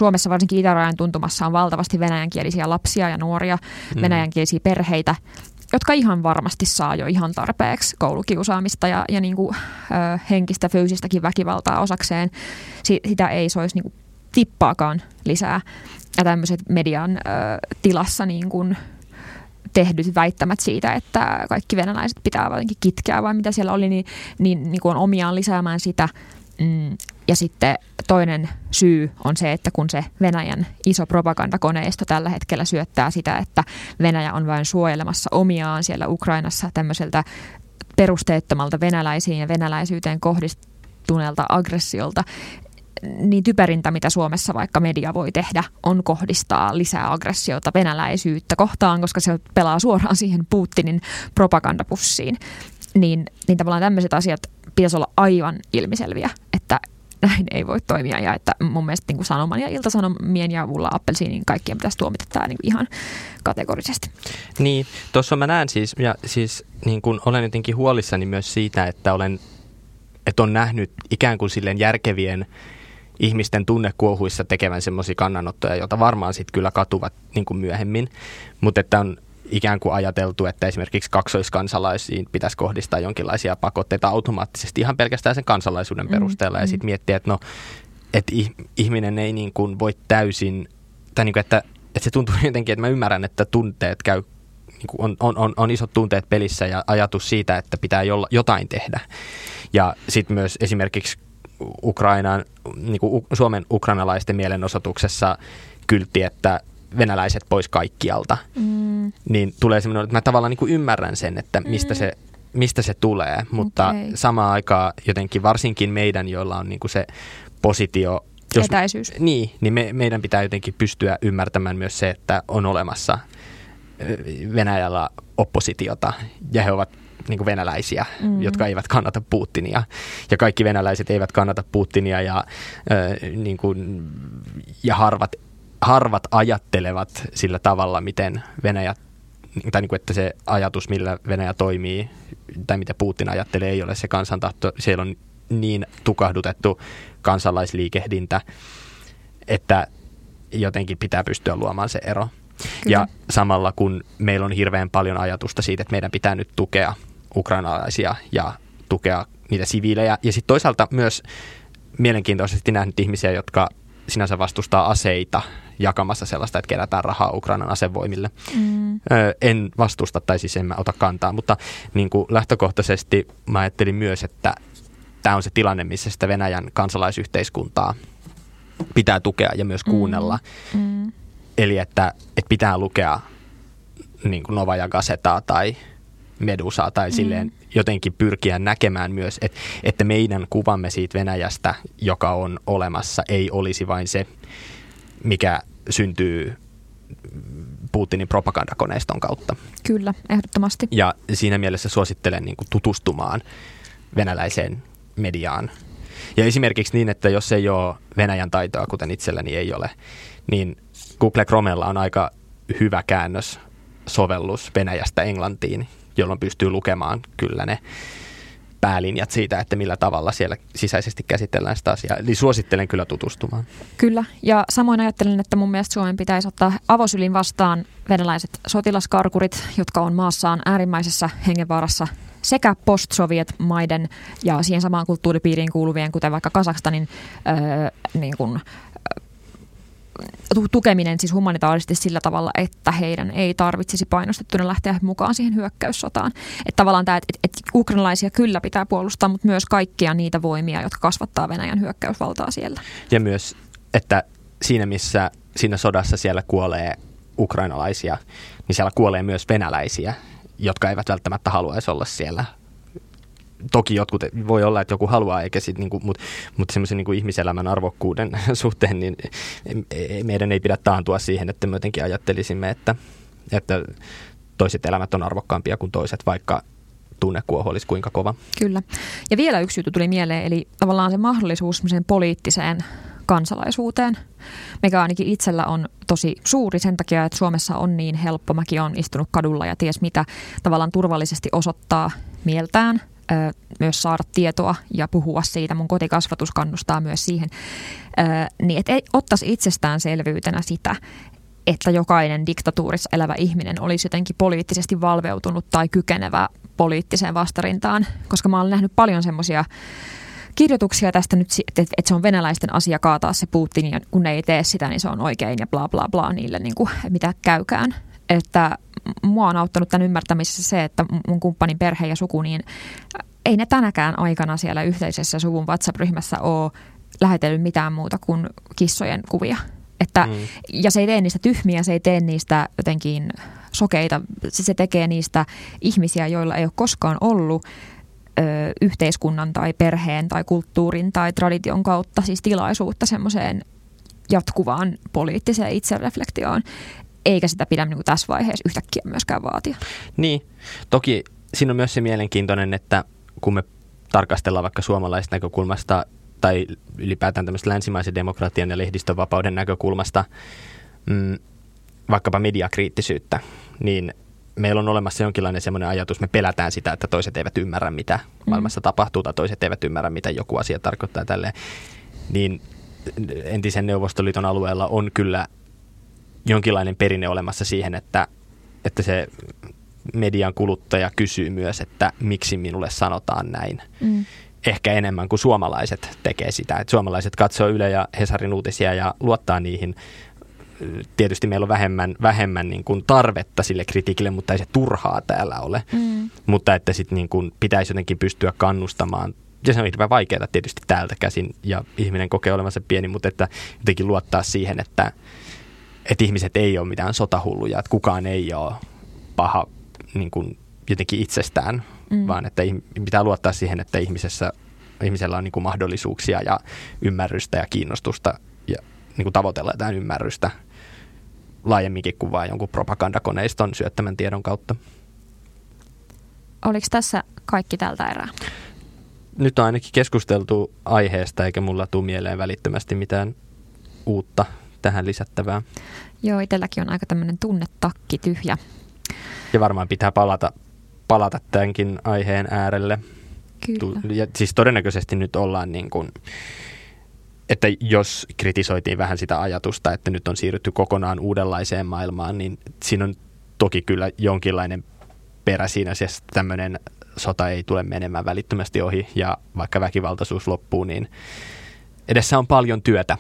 Suomessa varsinkin itärajan tuntumassa on valtavasti venäjänkielisiä lapsia ja nuoria, mm. venäjänkielisiä perheitä, jotka ihan varmasti saa jo ihan tarpeeksi koulukiusaamista ja, ja niin kuin, ö, henkistä, fyysistäkin väkivaltaa osakseen. Si, sitä ei soisi niin kuin tippaakaan lisää. Ja tämmöiset median ö, tilassa niin kuin tehdyt väittämät siitä, että kaikki venäläiset pitää jotenkin kitkeä vai mitä siellä oli, niin, niin, niin kuin on omiaan lisäämään sitä. Mm, ja sitten toinen syy on se, että kun se Venäjän iso propagandakoneisto tällä hetkellä syöttää sitä, että Venäjä on vain suojelemassa omiaan siellä Ukrainassa tämmöiseltä perusteettomalta venäläisiin ja venäläisyyteen kohdistuneelta aggressiolta, niin typerintä, mitä Suomessa vaikka media voi tehdä, on kohdistaa lisää aggressiota venäläisyyttä kohtaan, koska se pelaa suoraan siihen Putinin propagandapussiin. Niin, niin tavallaan tämmöiset asiat pitäisi olla aivan ilmiselviä, että näin ei voi toimia ja että mun mielestä niin kuin Sanoman ja Iltasanomien ja Ulla Appelsiinin kaikkien pitäisi tuomita tämä niin ihan kategorisesti. Niin, tuossa mä näen siis, ja siis niin kuin olen jotenkin huolissani myös siitä, että olen, että on nähnyt ikään kuin silleen järkevien ihmisten tunnekuohuissa tekevän semmoisia kannanottoja, joita varmaan sitten kyllä katuvat niin kuin myöhemmin, mutta että on ikään kuin ajateltu, että esimerkiksi kaksoiskansalaisiin pitäisi kohdistaa jonkinlaisia pakotteita automaattisesti ihan pelkästään sen kansalaisuuden mm, perusteella mm. ja sitten miettiä, että no, että ihminen ei niin kuin voi täysin, tai niin kuin, että, että se tuntuu [LAUGHS] jotenkin, että mä ymmärrän, että tunteet käy niin kuin on, on, on, on isot tunteet pelissä ja ajatus siitä, että pitää jolla, jotain tehdä. Ja sitten myös esimerkiksi Ukrainaan, niin kuin Suomen ukrainalaisten mielenosoituksessa kyltti, että venäläiset pois kaikkialta, mm. niin tulee semmoinen, että mä tavallaan niin kuin ymmärrän sen, että mistä, mm. se, mistä se tulee, mutta okay. samaan aikaan jotenkin varsinkin meidän, joilla on niin kuin se positio, jos, Etäisyys. Niin, niin me, meidän pitää jotenkin pystyä ymmärtämään myös se, että on olemassa Venäjällä oppositiota ja he ovat niin kuin venäläisiä, mm. jotka eivät kannata Putinia. Ja kaikki venäläiset eivät kannata Putinia ja, äh, niin kuin, ja harvat harvat ajattelevat sillä tavalla, miten Venäjä, tai niin kuin, että se ajatus, millä Venäjä toimii, tai mitä Putin ajattelee, ei ole se kansantahto. Siellä on niin tukahdutettu kansalaisliikehdintä, että jotenkin pitää pystyä luomaan se ero. Kyllä. Ja samalla kun meillä on hirveän paljon ajatusta siitä, että meidän pitää nyt tukea ukrainalaisia ja tukea niitä siviilejä. Ja sitten toisaalta myös mielenkiintoisesti nähnyt ihmisiä, jotka sinänsä vastustaa aseita jakamassa sellaista, että kerätään rahaa Ukrainan asevoimille. Mm. En vastusta, tai siis en mä ota kantaa, mutta niin kuin lähtökohtaisesti mä ajattelin myös, että tämä on se tilanne, missä sitä Venäjän kansalaisyhteiskuntaa pitää tukea ja myös kuunnella. Mm. Mm. Eli että, että pitää lukea niin kuin Novaja Gazetaa tai Medusaa tai mm. silleen jotenkin pyrkiä näkemään myös, että, että meidän kuvamme siitä Venäjästä, joka on olemassa, ei olisi vain se, mikä syntyy Putinin propagandakoneiston kautta. Kyllä, ehdottomasti. Ja siinä mielessä suosittelen niin kuin tutustumaan venäläiseen mediaan. Ja esimerkiksi niin, että jos ei ole Venäjän taitoa, kuten itselläni ei ole, niin Google Chromella on aika hyvä käännös sovellus Venäjästä Englantiin, jolloin pystyy lukemaan kyllä ne päälinjat siitä, että millä tavalla siellä sisäisesti käsitellään sitä asiaa. Eli suosittelen kyllä tutustumaan. Kyllä, ja samoin ajattelen, että mun mielestä Suomen pitäisi ottaa avosylin vastaan venäläiset sotilaskarkurit, jotka on maassaan äärimmäisessä hengenvaarassa sekä post-soviet-maiden ja siihen samaan kulttuuripiiriin kuuluvien, kuten vaikka Kasakstanin öö, niin kuin, tukeminen siis humanitaarisesti sillä tavalla, että heidän ei tarvitsisi painostettuna lähteä mukaan siihen hyökkäyssotaan. Että tavallaan tämä, että, että ukrainalaisia kyllä pitää puolustaa, mutta myös kaikkia niitä voimia, jotka kasvattaa Venäjän hyökkäysvaltaa siellä. Ja myös, että siinä missä siinä sodassa siellä kuolee ukrainalaisia, niin siellä kuolee myös venäläisiä, jotka eivät välttämättä haluaisi olla siellä toki jotkut, voi olla, että joku haluaa, eikä sit, niinku, mutta mut semmoisen niinku ihmiselämän arvokkuuden [LAUGHS] suhteen, niin meidän ei pidä taantua siihen, että me jotenkin ajattelisimme, että, että toiset elämät on arvokkaampia kuin toiset, vaikka tunnekuohu olisi kuinka kova. Kyllä. Ja vielä yksi juttu tuli mieleen, eli tavallaan se mahdollisuus poliittiseen kansalaisuuteen, mikä ainakin itsellä on tosi suuri sen takia, että Suomessa on niin helppo. Mäkin olen istunut kadulla ja ties mitä tavallaan turvallisesti osoittaa mieltään myös saada tietoa ja puhua siitä. Mun kotikasvatus kannustaa myös siihen, niin että ei ottaisi itsestäänselvyytenä sitä, että jokainen diktatuurissa elävä ihminen olisi jotenkin poliittisesti valveutunut tai kykenevä poliittiseen vastarintaan, koska mä olen nähnyt paljon semmoisia kirjoituksia tästä nyt, että, että se on venäläisten asia kaataa se Putin ja kun ne ei tee sitä, niin se on oikein ja bla bla bla niille, niin kuin, mitä käykään. Että mua on auttanut tämän ymmärtämisessä se, että mun kumppanin perhe ja suku, niin ei ne tänäkään aikana siellä yhteisessä suvun WhatsApp-ryhmässä ole lähetellyt mitään muuta kuin kissojen kuvia. Että, mm. Ja se ei tee niistä tyhmiä, se ei tee niistä jotenkin sokeita, se tekee niistä ihmisiä, joilla ei ole koskaan ollut ö, yhteiskunnan tai perheen tai kulttuurin tai tradition kautta siis tilaisuutta semmoiseen jatkuvaan poliittiseen itsereflektioon eikä sitä pidä niin kuin tässä vaiheessa yhtäkkiä myöskään vaatia. Niin, toki siinä on myös se mielenkiintoinen, että kun me tarkastellaan vaikka suomalaisesta näkökulmasta tai ylipäätään tämmöistä länsimaisen demokratian ja lehdistönvapauden näkökulmasta mm, vaikkapa mediakriittisyyttä, niin meillä on olemassa jonkinlainen semmoinen ajatus, me pelätään sitä, että toiset eivät ymmärrä, mitä maailmassa mm. tapahtuu, tai toiset eivät ymmärrä, mitä joku asia tarkoittaa tälleen. Niin entisen Neuvostoliiton alueella on kyllä jonkinlainen perinne olemassa siihen, että, että se median kuluttaja kysyy myös, että miksi minulle sanotaan näin. Mm. Ehkä enemmän kuin suomalaiset tekee sitä. Että suomalaiset katsoo Yle ja Hesarin uutisia ja luottaa niihin. Tietysti meillä on vähemmän, vähemmän niin kuin tarvetta sille kritiikille, mutta ei se turhaa täällä ole. Mm. Mutta että sitten niin kuin pitäisi jotenkin pystyä kannustamaan ja se on hirveän vaikeaa tietysti täältä käsin ja ihminen kokee olevansa pieni, mutta että jotenkin luottaa siihen, että, että ihmiset ei ole mitään sotahulluja, että kukaan ei ole paha niin kuin jotenkin itsestään, mm. vaan että pitää luottaa siihen, että ihmisessä, ihmisellä on niin kuin mahdollisuuksia ja ymmärrystä ja kiinnostusta ja niin kuin tavoitella jotain ymmärrystä laajemminkin kuin vain jonkun propagandakoneiston syöttämän tiedon kautta. Oliko tässä kaikki tältä erää? Nyt on ainakin keskusteltu aiheesta, eikä mulla tule mieleen välittömästi mitään uutta tähän lisättävää. Joo, itselläkin on aika tämmöinen tunnetakki tyhjä. Ja varmaan pitää palata, palata tämänkin aiheen äärelle. Kyllä. Ja siis todennäköisesti nyt ollaan niin kuin, että jos kritisoitiin vähän sitä ajatusta, että nyt on siirrytty kokonaan uudenlaiseen maailmaan, niin siinä on toki kyllä jonkinlainen perä siinä, siis tämmöinen sota ei tule menemään välittömästi ohi ja vaikka väkivaltaisuus loppuu, niin edessä on paljon työtä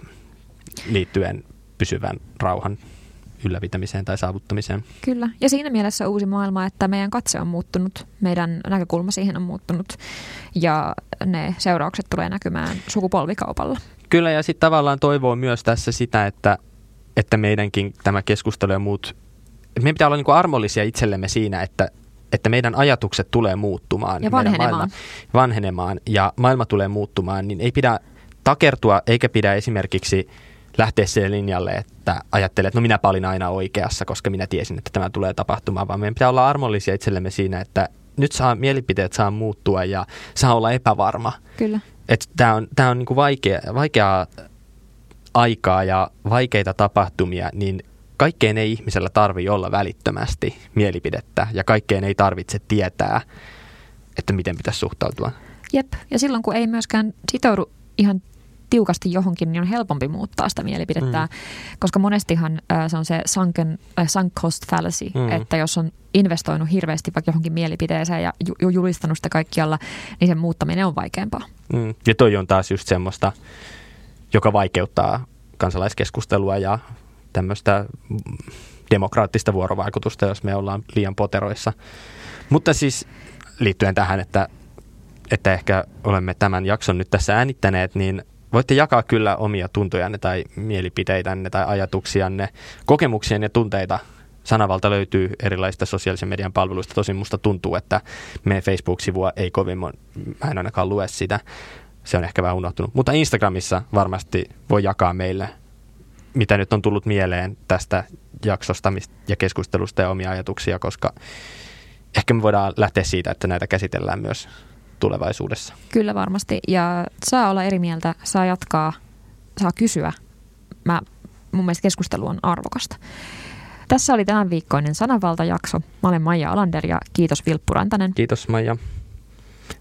liittyen pysyvän rauhan ylläpitämiseen tai saavuttamiseen. Kyllä, ja siinä mielessä uusi maailma, että meidän katse on muuttunut, meidän näkökulma siihen on muuttunut ja ne seuraukset tulee näkymään sukupolvikaupalla. Kyllä, ja sitten tavallaan toivoo myös tässä sitä, että, että meidänkin tämä keskustelu ja muut, meidän pitää olla niin armollisia itsellemme siinä, että, että meidän ajatukset tulee muuttumaan. Ja vanhenemaan. Maailma, vanhenemaan ja maailma tulee muuttumaan, niin ei pidä takertua eikä pidä esimerkiksi – lähteä sille linjalle, että ajattelee, että no minä olin aina oikeassa, koska minä tiesin, että tämä tulee tapahtumaan, vaan meidän pitää olla armollisia itsellemme siinä, että nyt saa mielipiteet saa muuttua ja saa olla epävarma. Kyllä. Että tämä on, tämä on niin kuin vaikea, vaikeaa aikaa ja vaikeita tapahtumia, niin kaikkeen ei ihmisellä tarvi olla välittömästi mielipidettä ja kaikkeen ei tarvitse tietää, että miten pitäisi suhtautua. Jep, ja silloin kun ei myöskään sitoudu ihan tiukasti johonkin, niin on helpompi muuttaa sitä mielipidettä, mm. koska monestihan äh, se on se sunken, äh, sunk cost fallacy, mm. että jos on investoinut hirveästi vaikka johonkin mielipiteeseen ja ju- julistanut sitä kaikkialla, niin sen muuttaminen on vaikeampaa. Mm. Ja toi on taas just semmoista, joka vaikeuttaa kansalaiskeskustelua ja tämmöistä demokraattista vuorovaikutusta, jos me ollaan liian poteroissa. Mutta siis liittyen tähän, että, että ehkä olemme tämän jakson nyt tässä äänittäneet, niin voitte jakaa kyllä omia tuntojanne tai mielipiteitänne tai ajatuksianne, kokemuksianne ja tunteita. Sanavalta löytyy erilaisista sosiaalisen median palveluista. Tosin musta tuntuu, että meidän Facebook-sivua ei kovin mon, mä en ainakaan lue sitä. Se on ehkä vähän unohtunut. Mutta Instagramissa varmasti voi jakaa meille, mitä nyt on tullut mieleen tästä jaksosta ja keskustelusta ja omia ajatuksia, koska ehkä me voidaan lähteä siitä, että näitä käsitellään myös tulevaisuudessa. Kyllä varmasti. Ja saa olla eri mieltä, saa jatkaa, saa kysyä. Mä, mun mielestä keskustelu on arvokasta. Tässä oli tämän viikkoinen sananvaltajakso. Mä olen Maija Alander ja kiitos Vilppu Rantanen. Kiitos Maija.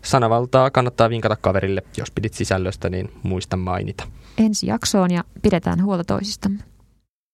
Sanavaltaa kannattaa vinkata kaverille. Jos pidit sisällöstä, niin muista mainita. Ensi jaksoon ja pidetään huolta toisistamme.